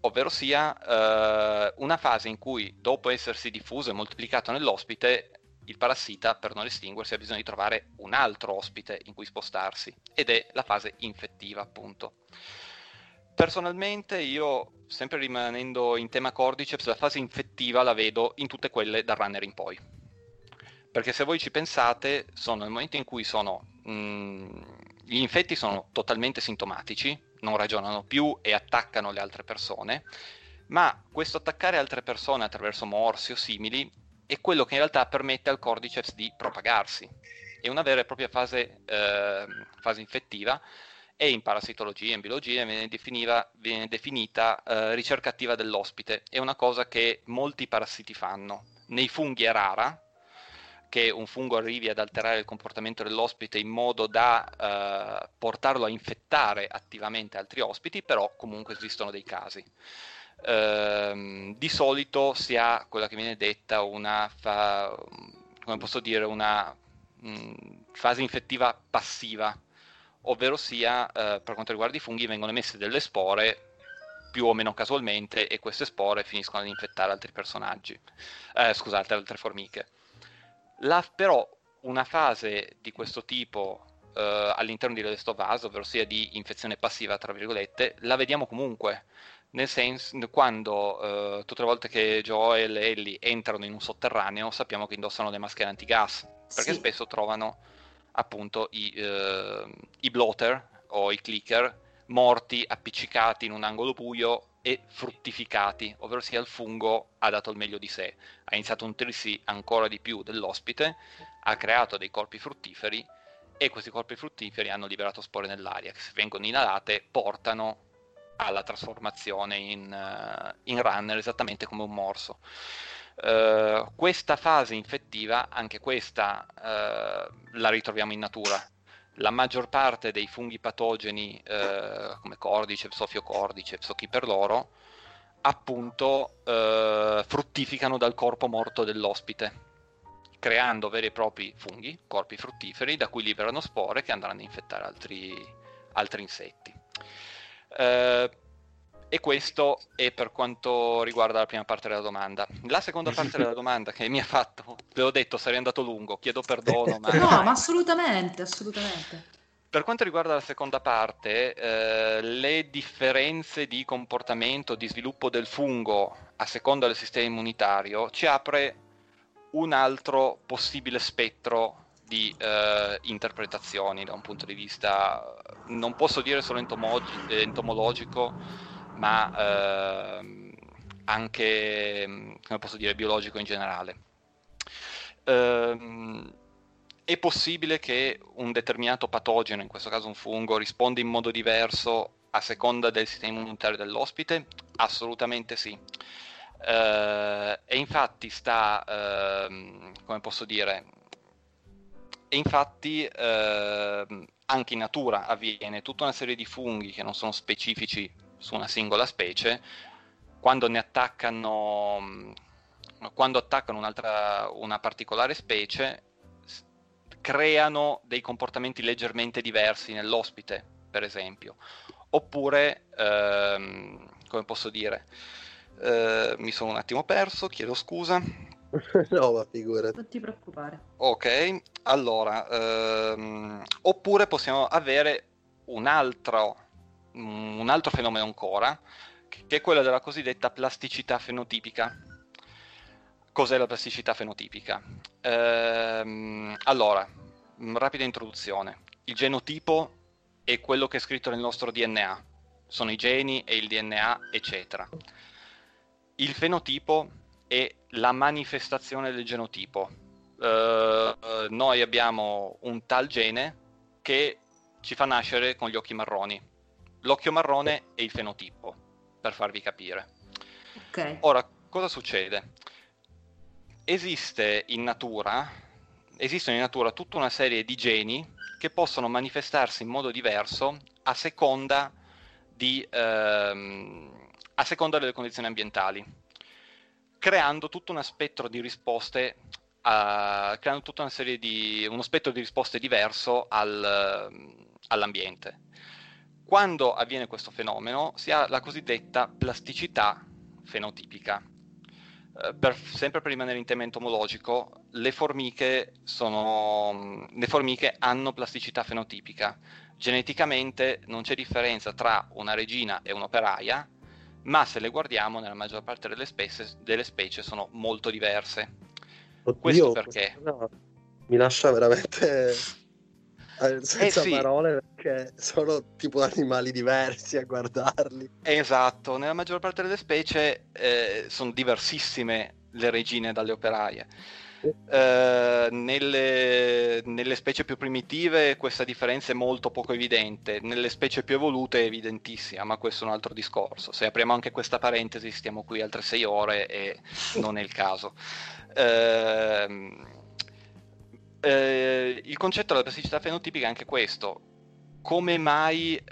ovvero sia eh, una fase in cui dopo essersi diffuso e moltiplicato nell'ospite il parassita, per non estinguersi, ha bisogno di trovare un altro ospite in cui spostarsi, ed è la fase infettiva, appunto. Personalmente io, sempre rimanendo in tema Cordyceps, la fase infettiva la vedo in tutte quelle dal runner in poi. Perché se voi ci pensate, sono nel momento in cui sono... Mh, mm, gli infetti sono totalmente sintomatici, non ragionano più e attaccano le altre persone, ma questo attaccare altre persone attraverso morsi o simili è quello che in realtà permette al cordyceps di propagarsi. È una vera e propria fase, eh, fase infettiva e in parassitologia in biologia viene, viene definita eh, ricerca attiva dell'ospite. È una cosa che molti parassiti fanno. Nei funghi è rara, che un fungo arrivi ad alterare il comportamento dell'ospite in modo da eh, portarlo a infettare attivamente altri ospiti, però comunque esistono dei casi ehm, di solito si ha quella che viene detta una, fa, dire, una mh, mm, fase infettiva passiva, ovvero sia eh, per quanto riguarda i funghi vengono emesse delle spore più o meno casualmente e queste spore finiscono ad infettare altri personaggi, eh, scusate, altre formiche. La, però una fase di questo tipo eh, all'interno di Last of Us, ovvero sia di infezione passiva, tra virgolette, la vediamo comunque nel senso quando uh, tutte le volte che Joel e Ellie entrano in un sotterraneo sappiamo che indossano le maschere antigas perché sì. spesso trovano appunto i, uh, i, blotter o i clicker morti appiccicati in un angolo buio e fruttificati, ovvero sia il fungo ha dato il meglio di sé, ha iniziato a nutrirsi ancora di più dell'ospite, ha creato dei corpi fruttiferi e questi corpi fruttiferi hanno liberato spore nell'aria che se vengono inalate portano alla trasformazione in, uh, in runner esattamente come un morso. Uh, questa fase infettiva, anche questa uh, la ritroviamo in natura. La maggior parte dei funghi patogeni come Cordyceps, Ophiocordyceps o chi per loro, appunto fruttificano dal corpo morto dell'ospite creando veri e propri funghi, corpi fruttiferi, da cui liberano spore che andranno a infettare altri, altri insetti. Eh, e questo è per quanto riguarda la prima parte della domanda. La seconda [LAUGHS] parte della domanda che mi ha fatto, ve l'ho detto, sarei andato lungo, chiedo perdono. Ma... [LAUGHS] No, ma assolutamente, assolutamente. Per quanto riguarda la seconda parte, eh, le differenze di comportamento, di sviluppo del fungo a seconda del sistema immunitario ci apre un altro possibile spettro di eh, interpretazioni da un punto di vista, non posso dire solo entomog- entomologico, ma eh, anche, come posso dire, biologico in generale. Eh, è possibile che un determinato patogeno, in questo caso un fungo, risponda in modo diverso a seconda del sistema immunitario dell'ospite? Assolutamente sì. Uh, e infatti sta, uh, come posso dire, e infatti uh, anche in natura avviene tutta una serie di funghi che non sono specifici su una singola specie, quando ne attaccano, quando attaccano una particolare specie, creano dei comportamenti leggermente diversi nell'ospite, per esempio. Oppure, ehm, come posso dire, eh, mi sono un attimo perso, chiedo scusa. [LAUGHS] no, ma figurati. Non ti preoccupare. Ok, allora, ehm, oppure possiamo avere un altro, un altro fenomeno ancora, che è quello della cosiddetta plasticità fenotipica. Cos'è la plasticità fenotipica? Ehm, allora, rapida introduzione. Il genotipo è quello che è scritto nel nostro DNA, sono i geni e il DNA, eccetera il fenotipo è la manifestazione del genotipo. Uh, noi abbiamo un tal gene che ci fa nascere con gli occhi marroni. L'occhio marrone è il fenotipo, per farvi capire. Okay. Ora, cosa succede? Esiste in natura, esistono in natura tutta una serie di geni che possono manifestarsi in modo diverso a seconda di, ehm, a seconda delle condizioni ambientali, creando tutto uno spettro di risposte, uh, creando tutta una serie di, uno spettro di risposte diverso al, all'ambiente. Quando avviene questo fenomeno si ha la cosiddetta plasticità fenotipica. Uh, per, sempre per rimanere in tema entomologico, le formiche, sono, le formiche hanno plasticità fenotipica. Geneticamente non c'è differenza tra una regina e un'operaia, ma se le guardiamo nella maggior parte delle specie, delle specie sono molto diverse. Oddio, Questo perché? Mi lascia veramente eh, senza eh sì. parole perché sono tipo animali diversi a guardarli. Esatto, nella maggior parte delle specie eh, sono diversissime le regine dalle operaie. Uh, nelle, nelle, specie più primitive questa differenza è molto poco evidente, nelle specie più evolute è evidentissima, ma questo è un altro discorso. Se apriamo anche questa parentesi stiamo qui altre sei ore e non è il caso. Uh, uh, il concetto della plasticità fenotipica è anche questo. Come mai,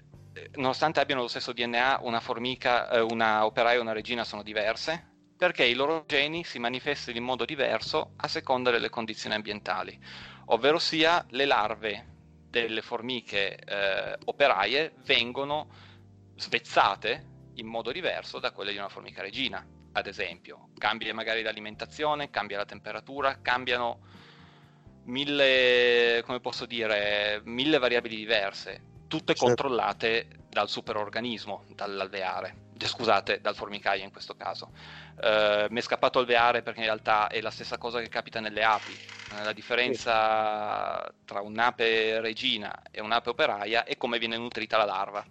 nonostante abbiano lo stesso DNA, una formica, una operaia e una regina sono diverse? Perché i loro geni si manifestano in modo diverso a seconda delle condizioni ambientali, ovvero sia le larve delle formiche eh, operaie vengono svezzate in modo diverso da quelle di una formica regina, ad esempio. Cambia magari l'alimentazione, cambia la temperatura, cambiano mille, come posso dire, mille variabili diverse, tutte certo. controllate dal superorganismo, dall'alveare, scusate, dal formicaio in questo caso. Uh, mi è scappato alveare perché in realtà è la stessa cosa che capita nelle api. Uh, la differenza tra un'ape regina e un'ape operaia è come viene nutrita la larva.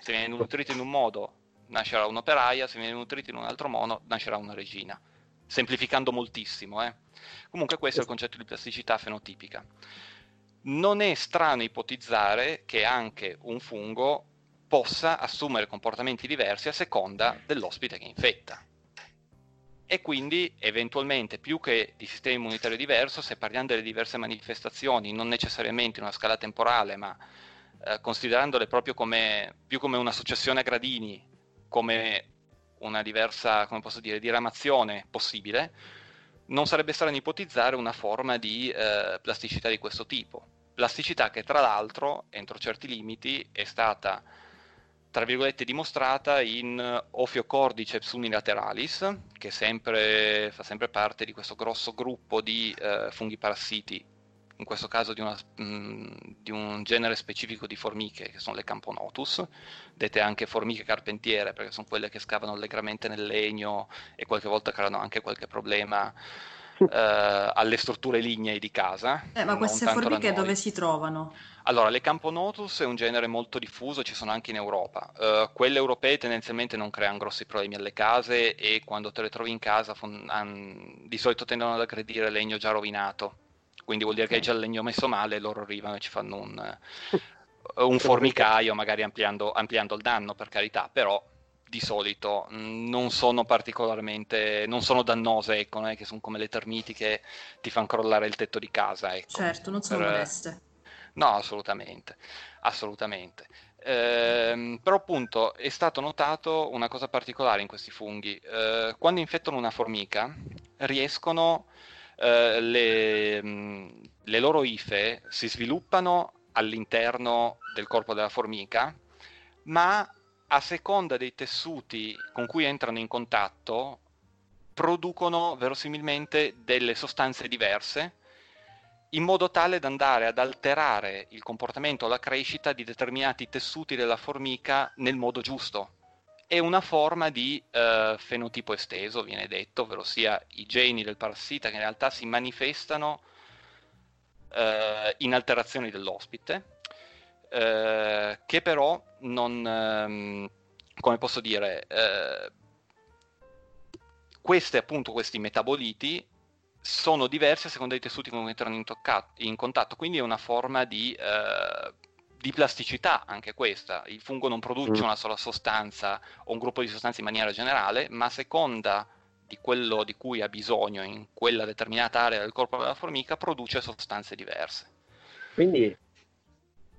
Se viene nutrita in un modo nascerà un'operaia, se viene nutrita in un altro modo nascerà una regina. Semplificando moltissimo, eh. Comunque questo è il concetto di plasticità fenotipica. Non è strano ipotizzare che anche un fungo possa assumere comportamenti diversi a seconda dell'ospite che infetta e quindi eventualmente più che di sistema immunitario diverso, se parliamo delle diverse manifestazioni, non necessariamente in una scala temporale, ma eh, considerandole proprio come, più come una successione a gradini, come una diversa, come posso dire, diramazione possibile, non sarebbe strano ipotizzare una forma di eh, plasticità di questo tipo. Plasticità che tra l'altro, entro certi limiti, è stata tra virgolette dimostrata in Ophiocordyceps unilateralis, che sempre, fa sempre parte di questo grosso gruppo di eh, funghi parassiti, in questo caso di, una, mh, mm, di, un genere specifico di formiche, che sono le Camponotus, dette anche formiche carpentiere, perché sono quelle che scavano allegramente nel legno e qualche volta creano anche qualche problema [LAUGHS] eh, alle strutture lignee di casa. Eh, ma queste formiche dove si trovano? Allora, le Camponotus è un genere molto diffuso, ci sono anche in Europa. Uh, quelle europee tendenzialmente non creano grossi problemi alle case e quando te le trovi in casa fon- an- di solito tendono ad aggredire legno già rovinato. Quindi vuol dire che hai già il legno messo male e loro arrivano e ci fanno un, [LAUGHS] un formicaio, magari ampliando, ampliando il danno, per carità, però di solito non sono particolarmente non sono dannose ecco non è che sono come le termiti che ti fanno crollare il tetto di casa ecco. certo non sono per... moleste No, assolutamente, assolutamente. Eh, però appunto è stato notato una cosa particolare in questi funghi. Eh, quando infettano una formica riescono, eh, le, mh, le loro ife si sviluppano all'interno del corpo della formica, ma a seconda dei tessuti con cui entrano in contatto producono verosimilmente delle sostanze diverse in modo tale da andare ad alterare il comportamento la crescita di determinati tessuti della formica nel modo giusto. È una forma di eh, fenotipo esteso, viene detto, ovvero sia i geni del parassita che in realtà si manifestano eh, in alterazioni dell'ospite, eh, che però non, ehm, come posso dire, eh, queste, appunto, questi metaboliti sono diversi a seconda dei tessuti con cui entrano in, tocca- in contatto, quindi è una forma di, eh, di, plasticità anche questa. Il fungo non produce mm. una sola sostanza o un gruppo di sostanze in maniera generale, ma a seconda di quello di cui ha bisogno in quella determinata area del corpo della formica produce sostanze diverse. Quindi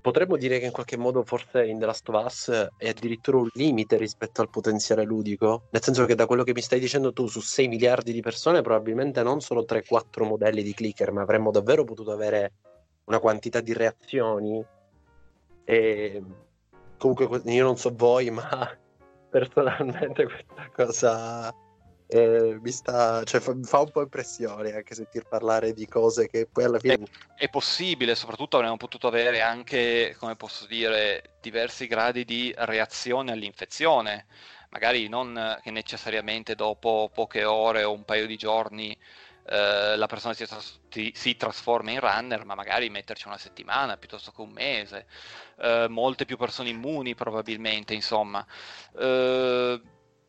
potremmo dire che in qualche modo forse in The Last of Us è addirittura un limite rispetto al potenziale ludico, nel senso che da quello che mi stai dicendo tu su 6 miliardi di persone probabilmente non solo 3-4 modelli di clicker, ma avremmo davvero potuto avere una quantità di reazioni? E comunque io non so voi, ma [LAUGHS] personalmente questa cosa eh, mi sta, cioè, fa, fa, un po' impressione anche sentir parlare di cose che poi alla fine... È, è, possibile, soprattutto avremmo potuto avere anche, come posso dire, diversi gradi di reazione all'infezione, magari non che necessariamente dopo poche ore o un paio di giorni eh, la persona si, si, si, trasforma in runner, ma magari metterci una settimana piuttosto che un mese, eh, molte più persone immuni probabilmente, insomma. Eh,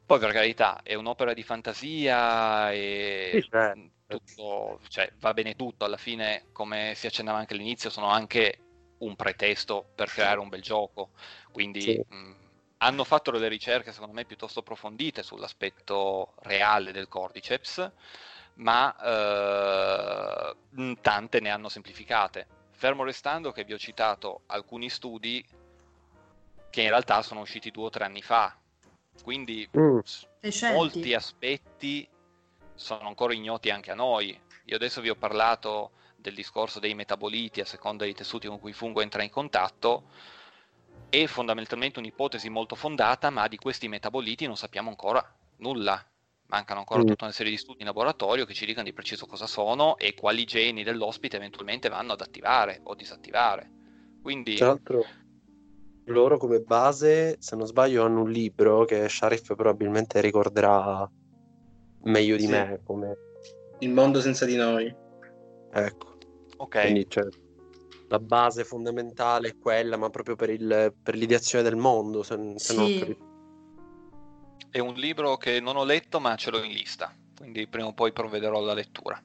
poi per carità è un'opera di fantasia e sì, certo. tutto, cioè, va bene tutto, alla fine come si accennava anche all'inizio sono anche un pretesto per creare un bel gioco, quindi sì. mh, hanno fatto delle ricerche secondo me piuttosto approfondite sull'aspetto reale del Cordyceps, ma eh, tante ne hanno semplificate. Fermo restando che vi ho citato alcuni studi che in realtà sono usciti due o tre anni fa, quindi mm. molti aspetti sono ancora ignoti anche a noi. Io adesso vi ho parlato del discorso dei metaboliti a seconda dei tessuti con cui il fungo entra in contatto. È fondamentalmente un'ipotesi molto fondata, ma di questi metaboliti non sappiamo ancora nulla. Mancano ancora mm. tutta una serie di studi in laboratorio che ci dicano di preciso cosa sono e quali geni dell'ospite eventualmente vanno ad attivare o disattivare. Quindi, Tra l'altro, loro come base, se non sbaglio, hanno un libro che Sharif probabilmente ricorderà meglio di sì. me. Come... Il mondo senza di noi. Ecco. Ok. Quindi cioè, la base fondamentale è quella, ma proprio per, il, per l'ideazione del mondo. Se, se sì. non... È un libro che non ho letto, ma ce l'ho in lista. Quindi prima o poi provvederò alla lettura.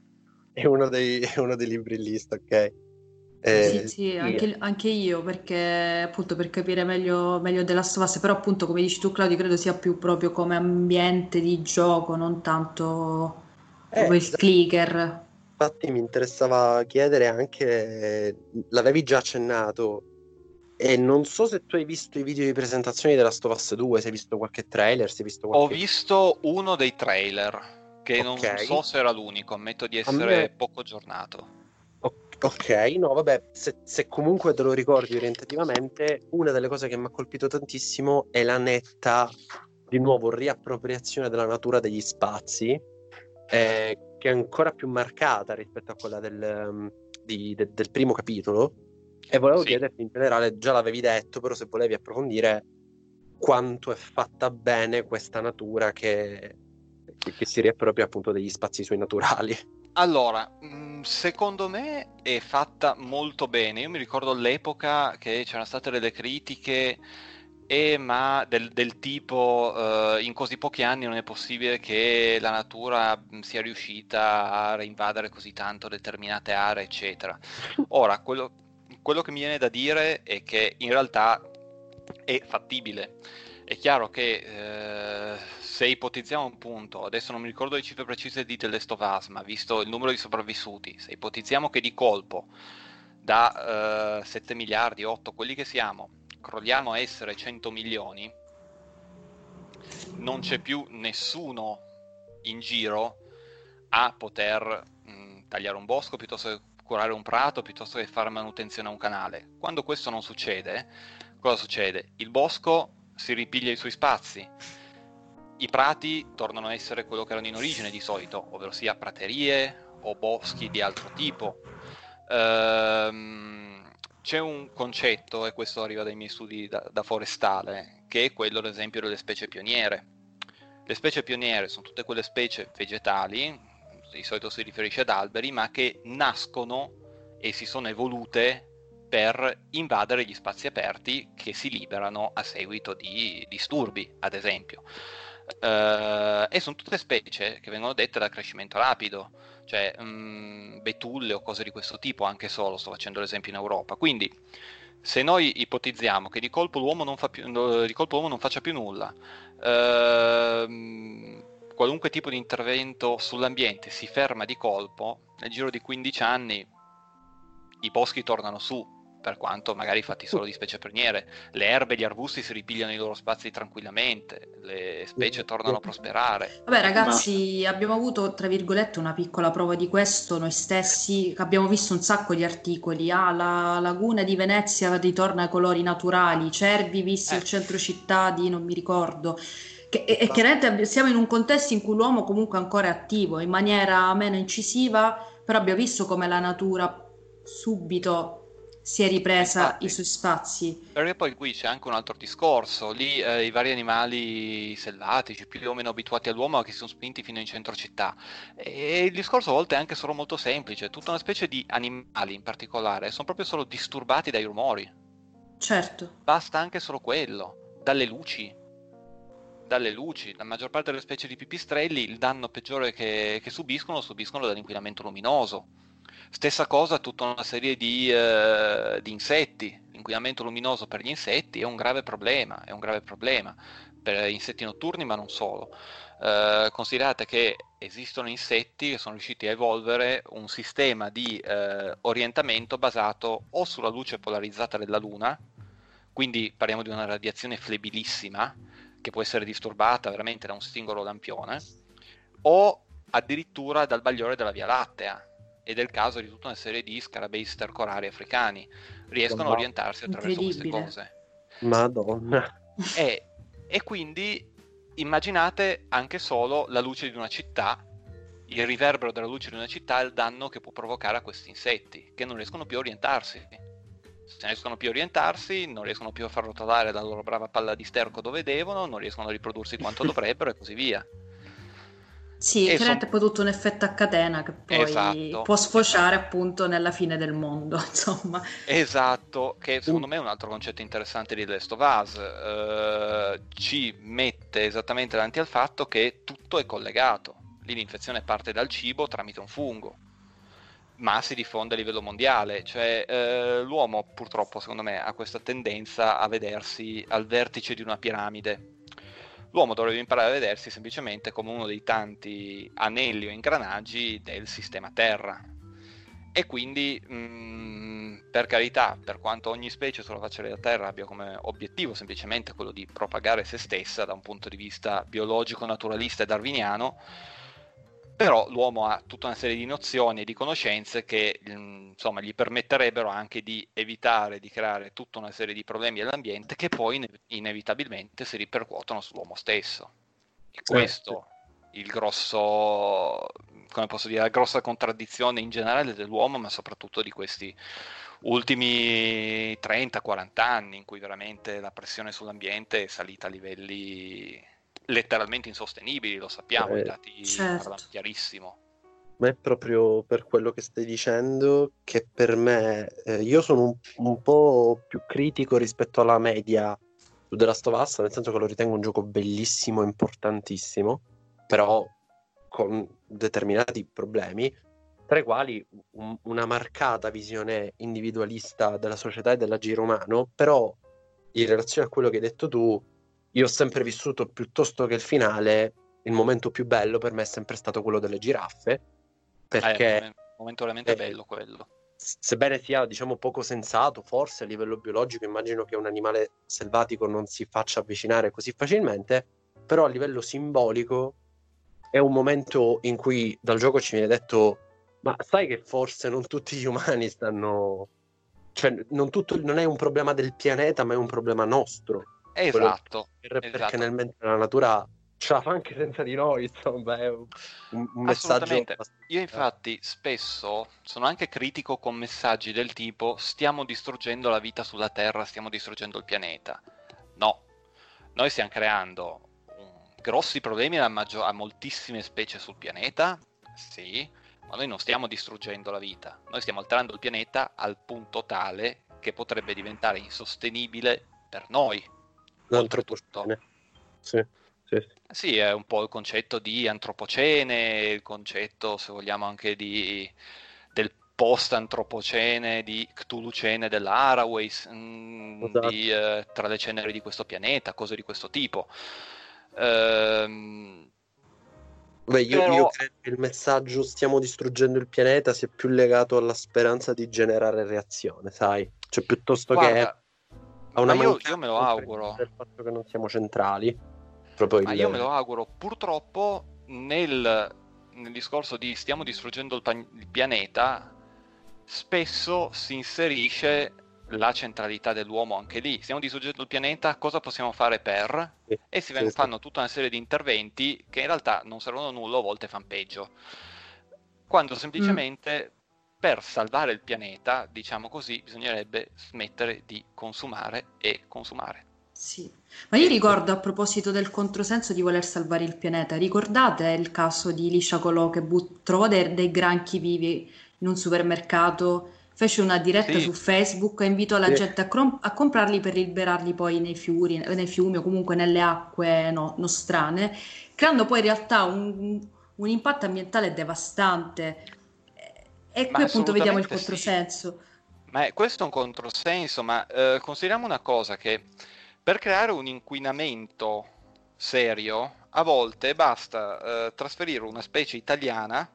È uno dei, è uno dei libri in lista, ok. Eh, sì, sì, anche, anche, io, perché appunto per capire meglio, meglio The Last of Us, però appunto come dici tu Claudio, credo sia più proprio come ambiente di gioco, non tanto eh, come il clicker. Infatti mi interessava chiedere anche, l'avevi già accennato, e non so se tu hai visto i video di presentazione The Last of Us 2, se hai visto qualche trailer, se hai visto qualche... Ho visto uno dei trailer che non so se era l'unico, ammetto di essere me... poco aggiornato. Ok, no, vabbè, se, se, comunque te lo ricordi orientativamente, una delle cose che mi ha colpito tantissimo è la netta, di nuovo, riappropriazione della natura degli spazi, eh, che è ancora più marcata rispetto a quella del, um, di, de, del primo capitolo. E volevo sì. chiederti in generale, già l'avevi detto, però se volevi approfondire quanto è fatta bene questa natura che, che, che si riappropria appunto degli spazi sui naturali. Allora, mm, secondo me è fatta molto bene. Io mi ricordo all'epoca che c'erano state delle critiche, eh, ma del, del tipo uh, in così pochi anni non è possibile che la natura mm, sia riuscita a reinvadere così tanto determinate aree, eccetera. Ora, quello, quello che mi viene da dire è che in realtà è fattibile. È chiaro che eh, se ipotizziamo un punto, adesso non mi ricordo le cifre precise di The Last of Us, ma visto il numero di sopravvissuti, se ipotizziamo che di colpo da eh, 7 miliardi, 8, quelli che siamo, crolliamo a essere 100 milioni, non c'è più nessuno in giro a poter mh, tagliare un bosco piuttosto che curare un prato, piuttosto che fare manutenzione a un canale. Quando questo non succede, cosa succede? Il bosco si ripiglia i suoi spazi, i prati tornano a essere quello che erano in origine di solito, ovvero sia praterie o boschi di altro tipo. Ehm, c'è un concetto, e questo arriva dai miei studi da, da forestale, che è quello ad esempio delle specie pioniere. Le specie pioniere sono tutte quelle specie vegetali, di solito si riferisce ad alberi, ma che nascono e si sono evolute per invadere gli spazi aperti che si liberano a seguito di disturbi, ad esempio. Uh, e sono tutte specie che vengono dette da crescimento rapido, cioè um, betulle o cose di questo tipo, anche solo, sto facendo l'esempio in Europa. Quindi, se noi ipotizziamo che di colpo l'uomo non, fa più, colpo l'uomo non faccia più nulla, uh, qualunque tipo di intervento sull'ambiente si ferma di colpo, nel giro di 15 anni i boschi tornano su, per quanto magari fatti solo di specie perniere. Le erbe e gli arbusti si ripigliano i loro spazi tranquillamente, le specie tornano a prosperare. Vabbè ragazzi, Ma... abbiamo avuto tra virgolette una piccola prova di questo noi stessi, abbiamo visto un sacco di articoli, ah la laguna di Venezia ritorna ai colori naturali, cervi visti eh. al centro città di non mi ricordo. Che, e, e chiaramente siamo in un contesto in cui l'uomo comunque ancora è attivo in maniera meno incisiva, però abbiamo visto come la natura subito si è ripresa Infatti, i suoi spazi. Perché poi qui c'è anche un altro discorso, lì eh, i vari animali selvatici, più o meno abituati all'uomo, che si sono spinti fino in centro città. E il discorso a volte è anche solo molto semplice, tutta una specie di animali in particolare sono proprio solo disturbati dai rumori. Certo. Basta anche solo quello, dalle luci. Dalle luci, la maggior parte delle specie di pipistrelli il danno peggiore che, che subiscono subiscono dall'inquinamento luminoso Stessa cosa tutta una serie di, eh, di insetti. L'inquinamento luminoso per gli insetti è un grave problema, è un grave problema per insetti notturni, ma non solo. Eh, considerate che esistono insetti che sono riusciti a evolvere un sistema di eh, orientamento basato o sulla luce polarizzata della Luna, quindi parliamo di una radiazione flebilissima che può essere disturbata veramente da un singolo lampione, o addirittura dal bagliore della Via Lattea, ed è il caso di tutta una serie di scarabei stercorari africani. Riescono a orientarsi attraverso queste cose. Madonna. E, e quindi immaginate anche solo la luce di una città, il riverbero della luce di una città e il danno che può provocare a questi insetti, che non riescono più a orientarsi. Se non riescono più a orientarsi, non riescono più a far rotolare la loro brava palla di sterco dove devono, non riescono a riprodursi quanto [LAUGHS] dovrebbero e così via. Sì, chiaramente son... poi tutto un effetto a catena che poi esatto. può sfociare appunto nella fine del mondo, [LAUGHS] insomma. Esatto, che secondo me è un altro concetto interessante di Last of Us, uh, ci mette esattamente davanti al fatto che tutto è collegato, lì l'infezione parte dal cibo tramite un fungo, ma si diffonde a livello mondiale, cioè uh, l'uomo purtroppo secondo me ha questa tendenza a vedersi al vertice di una piramide l'uomo dovrebbe imparare a vedersi semplicemente come uno dei tanti anelli o ingranaggi del sistema Terra. E quindi, mh, mm, per carità, per quanto ogni specie sulla faccia della Terra abbia come obiettivo semplicemente quello di propagare se stessa da un punto di vista biologico, naturalista e darwiniano, però l'uomo ha tutta una serie di nozioni e di conoscenze che insomma, gli permetterebbero anche di evitare di creare tutta una serie di problemi all'ambiente che poi inevitabilmente si ripercuotono sull'uomo stesso. E questo è il grosso, come posso dire, la grossa contraddizione in generale dell'uomo, ma soprattutto di questi ultimi 30-40 anni in cui veramente la pressione sull'ambiente è salita a livelli letteralmente insostenibili, lo sappiamo, eh, i dati certo. parlano chiarissimo. Ma è proprio per quello che stai dicendo che per me, eh, io sono un, un, po' più critico rispetto alla media su The Last of Us, nel senso che lo ritengo un gioco bellissimo, importantissimo, però con determinati problemi, tra i quali un, una marcata visione individualista della società e dell'agire umano, però in relazione a quello che hai detto tu, io ho sempre vissuto piuttosto che il finale, il momento più bello per me è sempre stato quello delle giraffe, perché... è un momento veramente eh, bello quello. Sebbene sia, diciamo, poco sensato, forse a livello biologico immagino che un animale selvatico non si faccia avvicinare così facilmente, però a livello simbolico è un momento in cui dal gioco ci viene detto ma sai che forse non tutti gli umani stanno... Cioè, non, tutto, non è un problema del pianeta, ma è un problema nostro Esatto, perché esatto. nel mentre la natura ce la fa anche senza di noi, insomma, è un, un messaggio. Io infatti spesso sono anche critico con messaggi del tipo stiamo distruggendo la vita sulla Terra, stiamo distruggendo il pianeta. No, noi stiamo creando grossi problemi a, maggior- a moltissime specie sul pianeta, sì, ma noi non stiamo distruggendo la vita, noi stiamo alterando il pianeta al punto tale che potrebbe diventare insostenibile per noi L'antropocene. Sì, sì, sì. è un po' il concetto di antropocene, il concetto, se vogliamo, anche di, del post-antropocene, di Cthulhucene dell'Araways, mm, esatto. di, eh, tra le ceneri di questo pianeta, cose di questo tipo. Ehm, Beh, io, Però... io, credo che il messaggio stiamo distruggendo il pianeta sia più legato alla speranza di generare reazione, sai? Cioè, piuttosto Guarda, che a una io, io, me lo auguro. Del fatto che non siamo centrali. Proprio Ma il... io me lo auguro. Purtroppo nel, nel discorso di stiamo distruggendo il, pan- il pianeta, spesso si inserisce la centralità dell'uomo anche lì. Stiamo distruggendo il pianeta, cosa possiamo fare per? Sì, e si sì, fanno sì. tutta una serie di interventi che in realtà non servono a nulla, a volte fanno peggio. Quando semplicemente mm per salvare il pianeta, diciamo così, bisognerebbe smettere di consumare e consumare. Sì, ma io ricordo a proposito del controsenso di voler salvare il pianeta, ricordate il caso di Liscia Colò che but- trovò dei, dei, granchi vivi in un supermercato, fece una diretta sì. su Facebook e invitò la sì. gente a, crom- a, comprarli per liberarli poi nei fiumi, nei fiumi o comunque nelle acque no, nostrane, creando poi in realtà un, un impatto ambientale devastante e qui appunto vediamo il controsenso. Sì. Ma è, questo è un controsenso, ma eh, consideriamo una cosa che per creare un inquinamento serio, a volte basta eh, trasferire una specie italiana,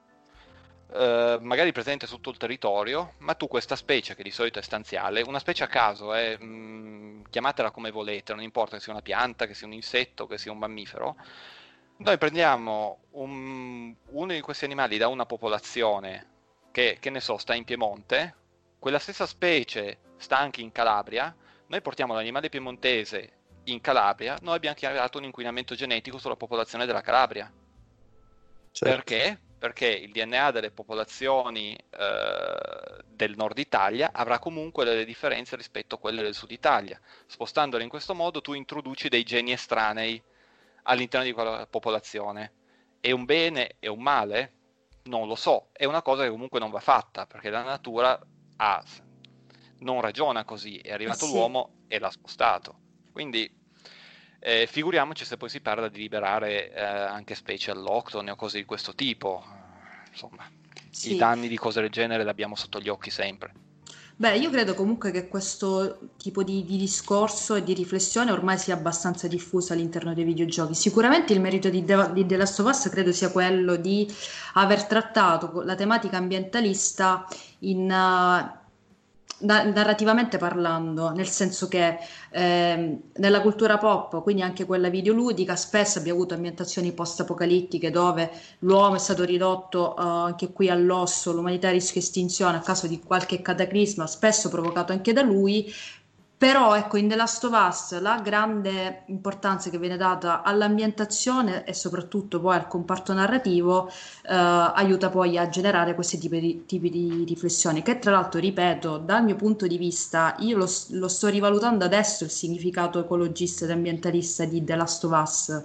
eh, magari presente su tutto il territorio, ma tu questa specie, che di solito è stanziale, una specie a caso, eh, mh, chiamatela come volete, non importa che sia una pianta, che sia un insetto, che sia un mammifero, noi prendiamo un, uno di questi animali da una popolazione che, che ne so, sta in Piemonte, quella stessa specie sta anche in Calabria, noi portiamo l'animale piemontese in Calabria, noi abbiamo creato un inquinamento genetico sulla popolazione della Calabria. Certo. Perché? Perché il DNA delle popolazioni eh, del nord Italia avrà comunque delle differenze rispetto a quelle del sud Italia. Spostandole in questo modo tu introduci dei geni estranei all'interno di quella popolazione. È un bene, è un male? Non lo so, è una cosa che comunque non va fatta perché la natura ha, non ragiona così, è arrivato eh sì. l'uomo e l'ha spostato. Quindi eh, figuriamoci se poi si parla di liberare eh, anche specie alloctone o cose di questo tipo. Insomma, sì. i danni di cose del genere li abbiamo sotto gli occhi sempre. Beh, io credo comunque che questo tipo di, di, discorso e di riflessione ormai sia abbastanza diffuso all'interno dei videogiochi. Sicuramente il merito di, De- di The Last of Us credo sia quello di aver trattato la tematica ambientalista in, uh, narrativamente parlando, nel senso che eh, nella cultura pop, quindi anche quella videoludica, spesso abbiamo avuto ambientazioni post-apocalittiche dove l'uomo è stato ridotto uh, anche qui all'osso, l'umanità rischia estinzione a causa di qualche cataclisma, spesso provocato anche da lui, però ecco, in The Last of Us la grande importanza che viene data all'ambientazione e soprattutto poi al comparto narrativo eh, aiuta poi a generare questi tipi di, tipi di, riflessioni che tra l'altro, ripeto, dal mio punto di vista io lo, lo sto rivalutando adesso il significato ecologista ed ambientalista di The Last of Us.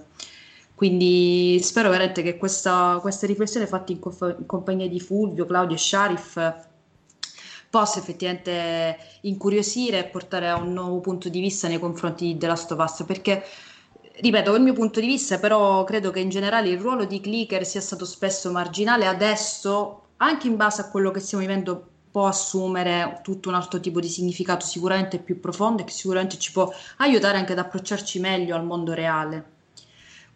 Quindi spero veramente che questa, queste riflessioni fatte in, co- in compagnia di Fulvio, Claudio e Sharif possa effettivamente incuriosire e portare a un nuovo punto di vista nei confronti di The Last of Us, perché ripeto, il mio punto di vista, però credo che in generale il ruolo di clicker sia stato spesso marginale, adesso anche in base a quello che stiamo vivendo può assumere tutto un altro tipo di significato sicuramente più profondo e che sicuramente ci può aiutare anche ad approcciarci meglio al mondo reale.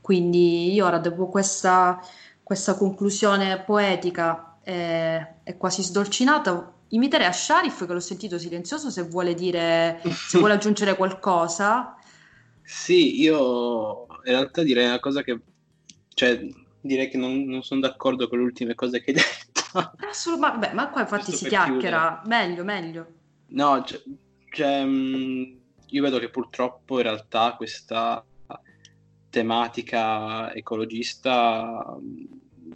Quindi io ora dopo questa, questa conclusione poetica e, e quasi sdolcinata Inviterei a Sharif, che l'ho sentito silenzioso, se vuole dire, se vuole aggiungere qualcosa. Sì, io in realtà direi una cosa che, cioè, direi che non, non sono d'accordo con le ultime cose che hai detto. Assolutamente, ma qua infatti Giusto si chiacchiera, chiudere. meglio, meglio. No, cioè, cioè, io vedo che purtroppo in realtà questa tematica ecologista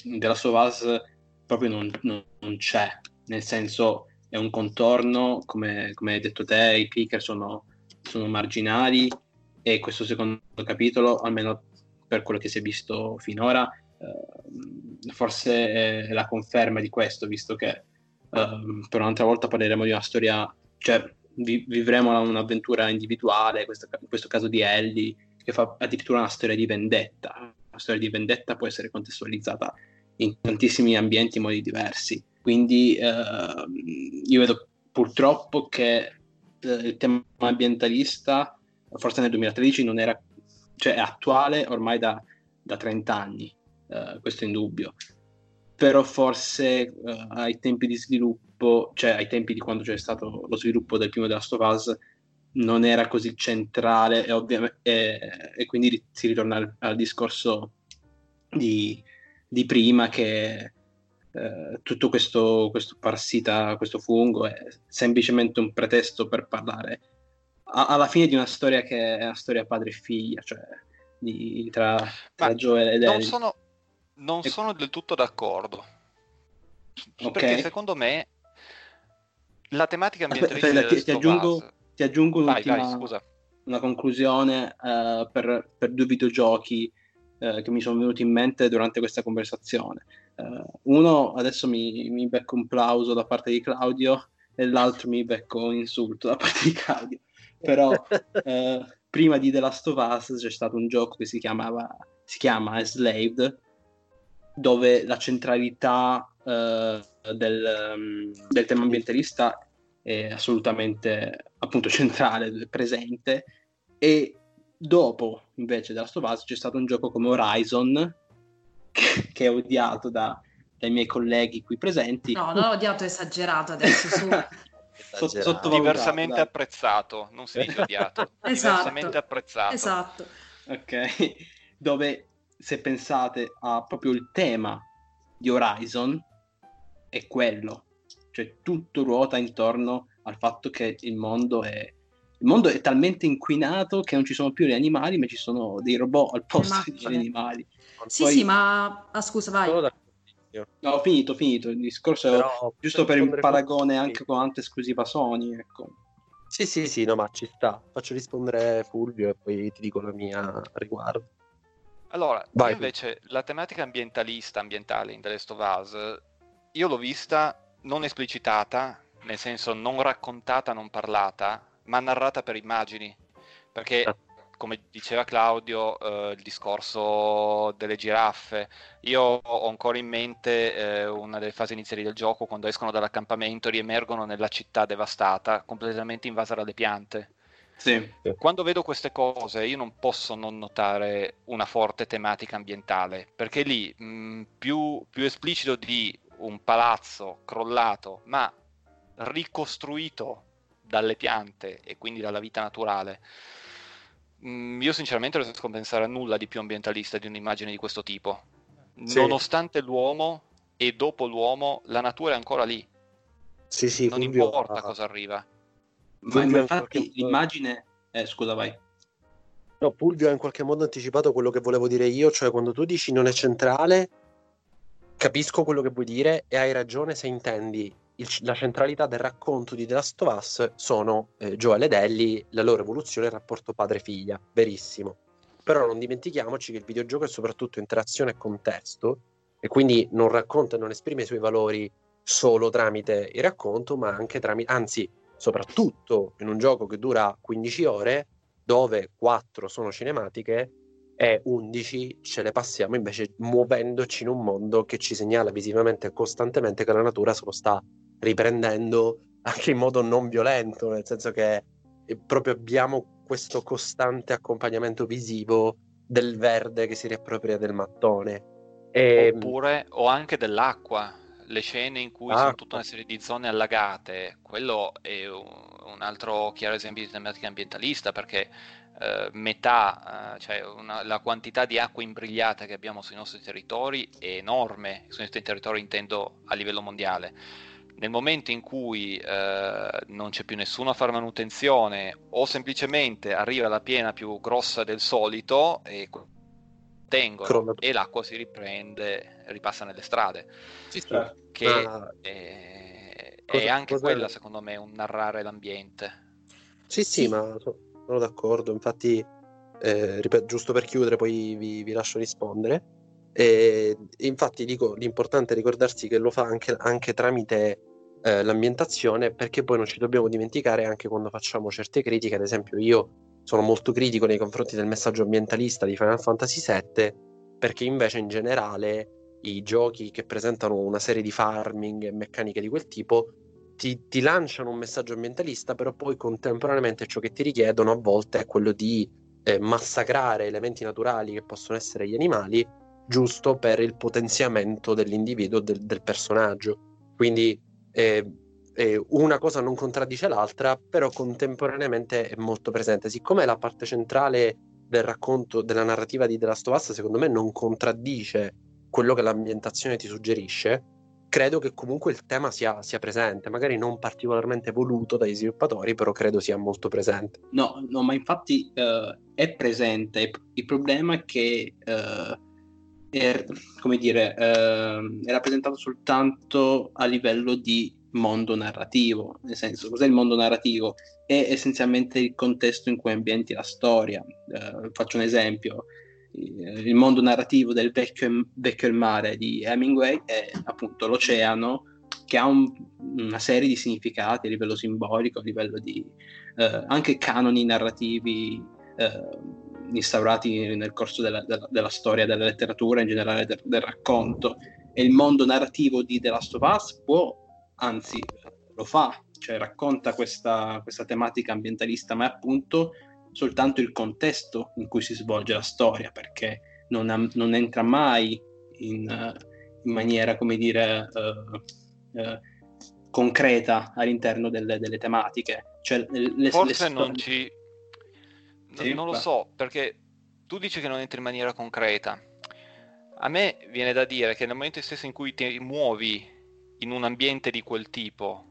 della Sovas proprio non, non, non c'è, nel senso è un contorno, come, come hai detto te, i clicker sono, sono marginali e questo secondo capitolo, almeno per quello che si è visto finora, eh, forse è la conferma di questo, visto che eh, per un'altra volta parleremo di una storia, cioè vi, vivremo un'avventura individuale, questo, in questo caso di Ellie, che fa addirittura una storia di vendetta. La storia di vendetta può essere contestualizzata in tantissimi ambienti in modi diversi. Quindi eh, io vedo purtroppo che eh, il tema ambientalista, forse nel 2013, non era, cioè è attuale ormai da, da 30 anni, eh, questo è indubbio. Però forse eh, ai tempi di sviluppo, cioè ai tempi di quando c'è stato lo sviluppo del primo The Last non era così centrale e, ovvi- e, e quindi si ritorna al, al discorso di, di prima che eh, tutto questo, questo parassita, questo fungo è semplicemente un pretesto per parlare a- alla fine di una storia che è una storia padre e figlia, cioè di, tra, tra Joel ed Ellie. Non sono, non e... sono del tutto d'accordo. Okay. Perché secondo me la tematica ambientalista Aspetta, ti, ti, aggiungo, ti aggiungo vai, vai, una conclusione uh, per, per, due videogiochi uh, che mi sono venuti in mente durante questa conversazione. Uh, uno adesso mi, mi becco un plauso da parte di Claudio e l'altro mi becco un insulto da parte di Claudio. Però uh, [LAUGHS] prima di The Last of Us c'è stato un gioco che si, chiamava, si chiama Enslaved, dove la centralità uh, del, um, del tema ambientalista è assolutamente appunto centrale, presente e dopo invece The Last of Us c'è stato un gioco come Horizon che è odiato da, dai miei colleghi qui presenti. No, non ho odiato esagerato adesso. Su... [LAUGHS] Sotto, diversamente dai. apprezzato, non si dice odiato, [LAUGHS] esatto. diversamente apprezzato. Esatto. Ok, dove se pensate a proprio il tema di Horizon è quello, cioè tutto ruota intorno al fatto che il mondo è il mondo è talmente inquinato che non ci sono più gli animali, ma ci sono dei robot al posto degli animali. Sì, Poi... sì, ma ah, scusa, vai. No, ho finito, ho finito. Il discorso Però, è giusto per il paragone anche con l'ante esclusiva Sony, ecco. Sì, sì, sì, no, ma ci sta. Faccio rispondere Fulvio e poi ti dico la mia a riguardo. Allora, Vai. invece la tematica ambientalista, ambientale in The Last of Us, io l'ho vista non esplicitata, nel senso non raccontata, non parlata, ma narrata per immagini. Perché ah come diceva Claudio, eh, il discorso delle giraffe. Io ho ancora in mente eh, una delle fasi iniziali del gioco, quando escono dall'accampamento, riemergono nella città devastata, completamente invasa dalle piante. Sì. Quando vedo queste cose io non posso non notare una forte tematica ambientale, perché lì mh, più, più esplicito di un palazzo crollato, ma ricostruito dalle piante e quindi dalla vita naturale. Mm, io sinceramente non riesco a pensare a nulla di più ambientalista di un'immagine di questo tipo. Sì. Nonostante l'uomo e dopo l'uomo, la natura è ancora lì. Sì, sì, non Fulvio, importa cosa arriva. Ma, ma infatti qualche... l'immagine... Eh, scusa, vai. No, Pulvio ha in qualche modo anticipato quello che volevo dire io, cioè quando tu dici non è centrale, capisco quello che vuoi dire e hai ragione se intendi il, la centralità del racconto di The Last of Us sono eh, Joel ed Ellie, la loro evoluzione e il rapporto padre-figlia, verissimo. Però non dimentichiamoci che il videogioco è soprattutto interazione e contesto e quindi non racconta e non esprime i suoi valori solo tramite il racconto, ma anche tramite, anzi, soprattutto in un gioco che dura 15 ore, dove 4 sono cinematiche e 11 ce le passiamo invece muovendoci in un mondo che ci segnala visivamente e costantemente che la natura se lo sta riprendendo anche in modo non violento, nel senso che proprio abbiamo questo costante accompagnamento visivo del verde che si riappropria del mattone. E... Oppure, o anche dell'acqua, le scene in cui ah. sono tutta una serie di zone allagate, quello è un altro chiaro esempio di tematica ambientalista perché eh, metà, eh, cioè una, la quantità di acqua imbrigliata che abbiamo sui nostri territori è enorme, sui nostri territori intendo a livello mondiale nel momento in cui eh, non c'è più nessuno a fare manutenzione o semplicemente arriva la piena più grossa del solito e tengono e l'acqua si riprende, ripassa nelle strade. Sì, sì. Che ah, è, cosa, è, anche cosa... quella, secondo me, un narrare l'ambiente. Sì, sì, sì. ma sono d'accordo. Infatti, eh, ripeto, giusto per chiudere, poi vi, vi lascio rispondere. E, infatti dico l'importante è ricordarsi che lo fa anche, anche tramite eh, l'ambientazione perché poi non ci dobbiamo dimenticare anche quando facciamo certe critiche ad esempio io sono molto critico nei confronti del messaggio ambientalista di Final Fantasy VII perché invece in generale i giochi che presentano una serie di farming e meccaniche di quel tipo ti, ti lanciano un messaggio ambientalista però poi contemporaneamente ciò che ti richiedono a volte è quello di eh, massacrare elementi naturali che possono essere gli animali giusto per il potenziamento dell'individuo, del, del personaggio. Quindi eh, eh, una cosa non contraddice l'altra, però contemporaneamente è molto presente. Siccome la parte centrale del racconto, della narrativa di The Last of Us, secondo me non contraddice quello che l'ambientazione ti suggerisce, credo che comunque il tema sia, sia, presente, magari non particolarmente voluto dai sviluppatori, però credo sia molto presente. No, no ma infatti uh, è presente. Il problema è che uh, è, come dire, eh, è rappresentato soltanto a livello di mondo narrativo, nel senso, cos'è il mondo narrativo? È essenzialmente il contesto in cui ambienti la storia. Eh, faccio un esempio, il mondo narrativo del vecchio, vecchio il mare di Hemingway è appunto l'oceano che ha un, una serie di significati a livello simbolico, a livello di eh, anche canoni narrativi eh, instaurati nel corso della, della, della, storia della letteratura, in generale del, del, racconto. E il mondo narrativo di The Last of Us può, anzi lo fa, cioè racconta questa, questa tematica ambientalista, ma è appunto soltanto il contesto in cui si svolge la storia, perché non, ha, non entra mai in, in, maniera, come dire, uh, uh, concreta all'interno delle, delle tematiche. Cioè, le, Forse le non ci sì, non lo so, perché tu dici che non entri in maniera concreta. A me viene da dire che nel momento stesso in cui ti muovi in un ambiente di quel tipo,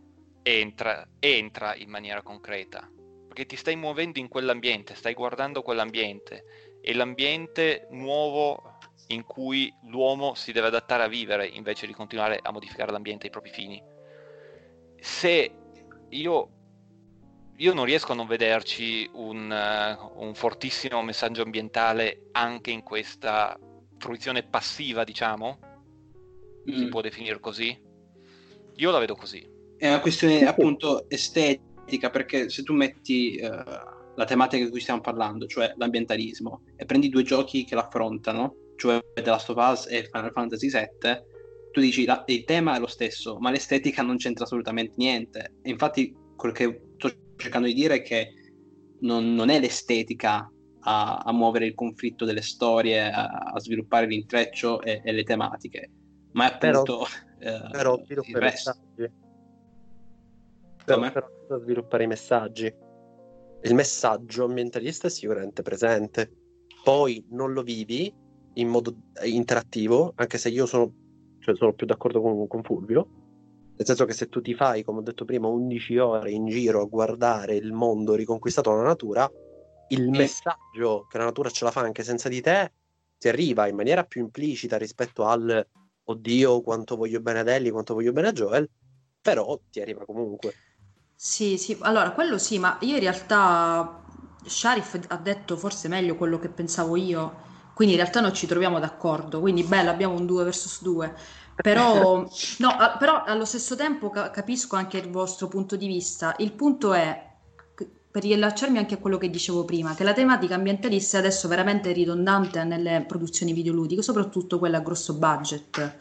entra, entra in maniera concreta. Perché ti stai muovendo in quell'ambiente, stai guardando quell'ambiente. E l'ambiente nuovo in cui l'uomo si deve adattare a vivere invece di continuare a modificare l'ambiente ai propri fini. Se io io non riesco a non vederci un, uh, un, fortissimo messaggio ambientale anche in questa fruizione passiva, diciamo? Mm. Si può definire così? Io la vedo così. È una questione appunto estetica, perché se tu metti uh, la tematica di cui stiamo parlando, cioè l'ambientalismo, e prendi due giochi che l'affrontano, cioè The Last of Us e Final Fantasy VII, tu dici la, il tema è lo stesso, ma l'estetica non c'entra assolutamente niente. E infatti quel che cercando di dire che non, non è l'estetica a, a, muovere il conflitto delle storie, a, a sviluppare l'intreccio e, e, le tematiche, ma è appunto però, eh, però il resto. Però, però sviluppare i messaggi. Il messaggio ambientalista è sicuramente presente. Poi non lo vivi in modo interattivo, anche se io sono, cioè sono più d'accordo con, con Fulvio. Nel senso che se tu ti fai, come ho detto prima, 11 ore in giro a guardare il mondo riconquistato dalla natura, il messaggio che la natura ce la fa anche senza di te ti arriva in maniera più implicita rispetto al oddio quanto voglio bene ad Ellie, quanto voglio bene a Joel, però ti arriva comunque. Sì, sì, allora quello sì, ma io in realtà Sharif ha detto forse meglio quello che pensavo io, quindi in realtà non ci troviamo d'accordo, quindi bello, abbiamo un 2 versus 2. Però, no, però allo stesso tempo capisco anche il vostro punto di vista. Il punto è, per riallacciarmi anche a quello che dicevo prima, che la tematica ambientalista è adesso veramente ridondante nelle produzioni videoludiche, soprattutto quelle a grosso budget.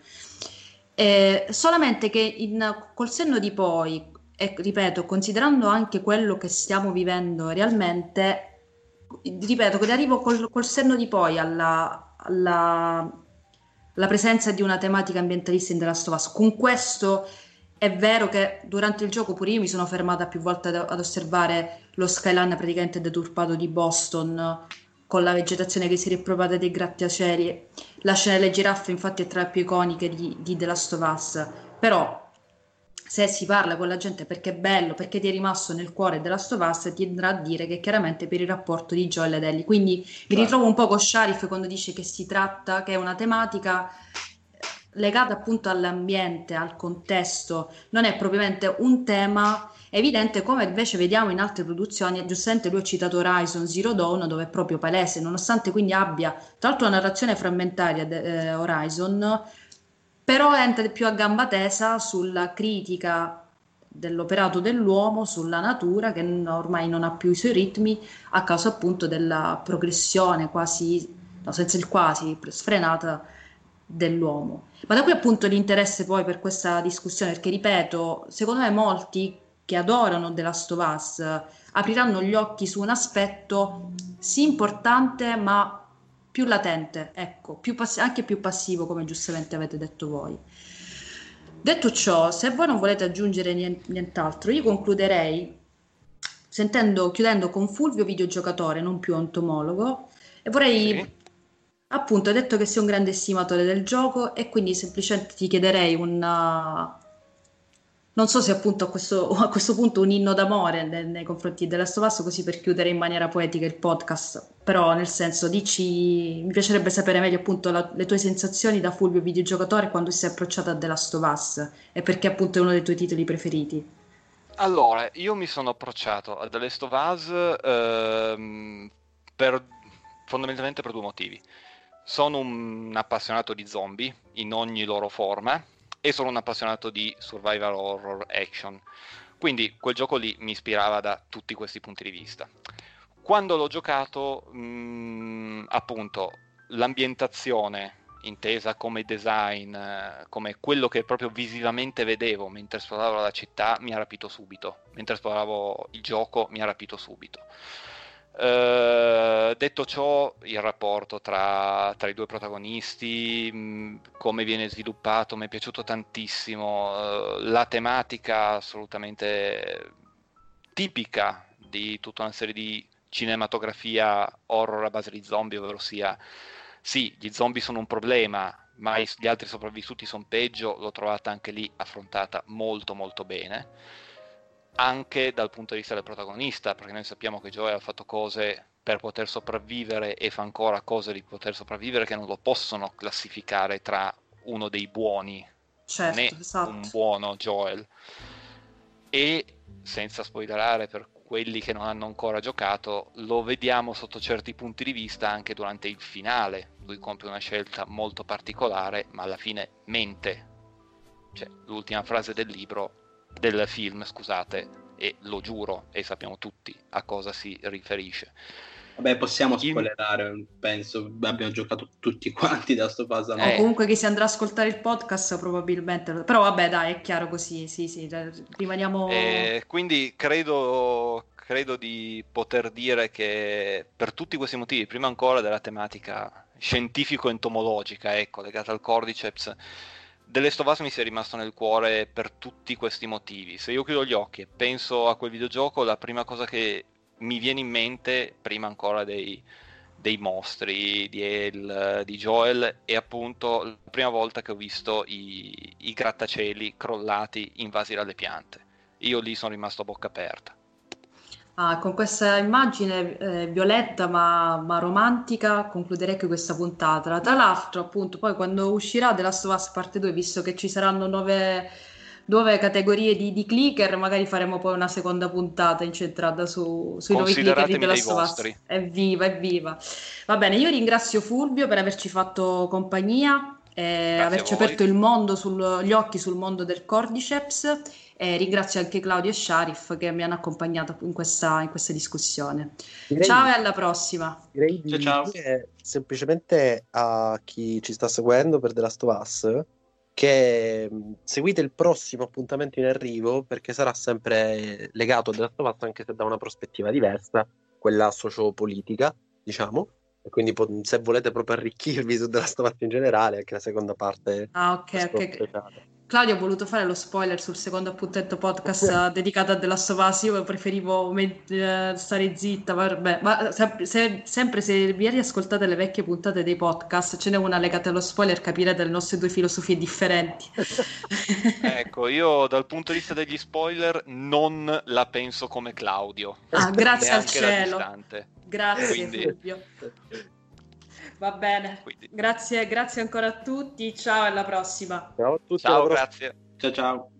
Eh, solamente che in, col senno di poi, e ripeto, considerando anche quello che stiamo vivendo realmente, ripeto che arrivo col, col senno di poi alla, alla, alla, presenza di una tematica ambientalista in The Last of Us. Con questo è vero che durante il gioco pure io mi sono fermata più volte ad, ad osservare lo skyline praticamente deturpato di Boston con la vegetazione che si rippropria dei grattacieli. La scena delle giraffe infatti è tra le più iconiche di, di The Last of Us, però se si parla con la gente perché è bello, perché ti è rimasto nel cuore della Us, ti andrà a dire che chiaramente per il rapporto di Joel ed Ellie. Quindi mi ritrovo un po' con Sharif quando dice che si tratta, che è una tematica legata appunto all'ambiente, al contesto, non è propriamente un tema. Evidente come invece vediamo in altre produzioni, giustamente lui ha citato Horizon Zero Dawn dove è proprio palese, nonostante quindi abbia tra l'altro una narrazione frammentaria eh, Horizon, però entra più a gamba tesa sulla critica dell'operato dell'uomo sulla natura che ormai non ha più i suoi ritmi a causa appunto della progressione quasi, no, senza il quasi, sfrenata dell'uomo. Ma da qui appunto l'interesse poi per questa discussione, perché ripeto, secondo me molti che adorano The Last of Us apriranno gli occhi su un aspetto sì importante ma più latente, ecco, più pass- anche più passivo come giustamente avete detto voi. Detto ciò, se voi non volete aggiungere nient'altro, io concluderei sentendo, chiudendo con Fulvio videogiocatore, non più entomologo, e vorrei sì. Appunto, hai detto che sei un grande estimatore del gioco e quindi semplicemente ti chiederei un... Non so se appunto a questo, [LAUGHS] a questo punto un inno d'amore nei, nei confronti della Stovasso, così per chiudere in maniera poetica il podcast, però nel senso dici, mi piacerebbe sapere meglio appunto la, le tue sensazioni da Fulvio videogiocatore quando ti sei approcciato a The Last of Us e perché appunto è uno dei tuoi titoli preferiti. Allora, io mi sono approcciato a The Last of Us ehm, per, fondamentalmente per due motivi. Sono un appassionato di zombie in ogni loro forma e sono un appassionato di survival horror action. Quindi quel gioco lì mi ispirava da tutti questi punti di vista. Quando l'ho giocato, mh, mm, appunto, l'ambientazione intesa come design, eh, come quello che proprio visivamente vedevo mentre esploravo la città, mi ha rapito subito. Mentre esploravo il gioco, mi ha rapito subito. Uh, detto ciò, il rapporto tra, tra i due protagonisti, mm, come viene sviluppato, mi è piaciuto tantissimo. Uh, la tematica assolutamente tipica di tutta una serie di cinematografia horror a base di zombie, ovvero sia sì, gli zombie sono un problema, ma gli altri sopravvissuti sono peggio, l'ho trovata anche lì affrontata molto molto bene anche dal punto di vista del protagonista, perché noi sappiamo che Joe ha fatto cose per poter sopravvivere e fa ancora cose di poter sopravvivere che non lo possono classificare tra uno dei buoni, certo, né esatto. un buono Joel. E senza spoilerare per quelli che non hanno ancora giocato, lo vediamo sotto certi punti di vista anche durante il finale. Lui compie una scelta molto particolare, ma alla fine mente. Cioè, l'ultima frase del libro del film, scusate, e lo giuro, e sappiamo tutti a cosa si riferisce. Vabbè, possiamo spoilerare, In... penso, abbiamo giocato tutti quanti da sto passo. No? Eh. comunque chi si andrà a ascoltare il podcast probabilmente, però vabbè dai, è chiaro così, sì, sì, rimaniamo... Eh, quindi credo, credo di poter dire che per tutti questi motivi, prima ancora della tematica scientifico-entomologica, ecco, legata al Cordyceps, The Last of Us mi rimasto nel cuore per tutti questi motivi. Se io chiudo gli occhi e penso a quel videogioco, la prima cosa che mi viene in mente, prima ancora dei, dei mostri di El, di Joel, è appunto la prima volta che ho visto i, i grattacieli crollati invasi dalle piante. Io lì sono rimasto a bocca aperta. Ah, con questa immagine eh, violetta ma, ma, romantica concluderei anche questa puntata. Tra l'altro, appunto, poi quando uscirà The Last of Us parte 2, visto che ci saranno nuove, nuove categorie di, di, clicker, magari faremo poi una seconda puntata incentrata su, sui nuovi clicker di The Last of Us. Evviva, evviva. Va bene, io ringrazio Fulvio per averci fatto compagnia, e averci aperto il mondo sul, gli occhi sul mondo del Cordyceps e ringrazio anche Claudio e Sharif che mi hanno accompagnato in questa, in questa discussione. Direi, ciao e alla prossima. Direi di ciao, ciao. semplicemente a chi ci sta seguendo per The Last of Us che seguite il prossimo appuntamento in arrivo perché sarà sempre legato a The Last of Us anche se da una prospettiva diversa, quella sociopolitica, diciamo. E quindi se volete proprio arricchirvi su The Last of Us in generale, anche la seconda parte. Ah, ok, ok. Speciale. Claudio ha voluto fare lo spoiler sul secondo appuntamento podcast dedicato a The Last of Us. Io preferivo eh, stare zitta, vabbè. ma se, sempre se vi riascoltate le vecchie puntate dei podcast, ce n'è una legata allo spoiler, capirete le nostre due filosofie differenti. [LAUGHS] ecco, io dal punto di vista degli spoiler non la penso come Claudio. Ah, grazie al cielo. Grazie Quindi... Fulvio. Va bene. Grazie, grazie ancora a tutti. Ciao, alla prossima. Ciao a tutti. Ciao, grazie. Ciao, ciao.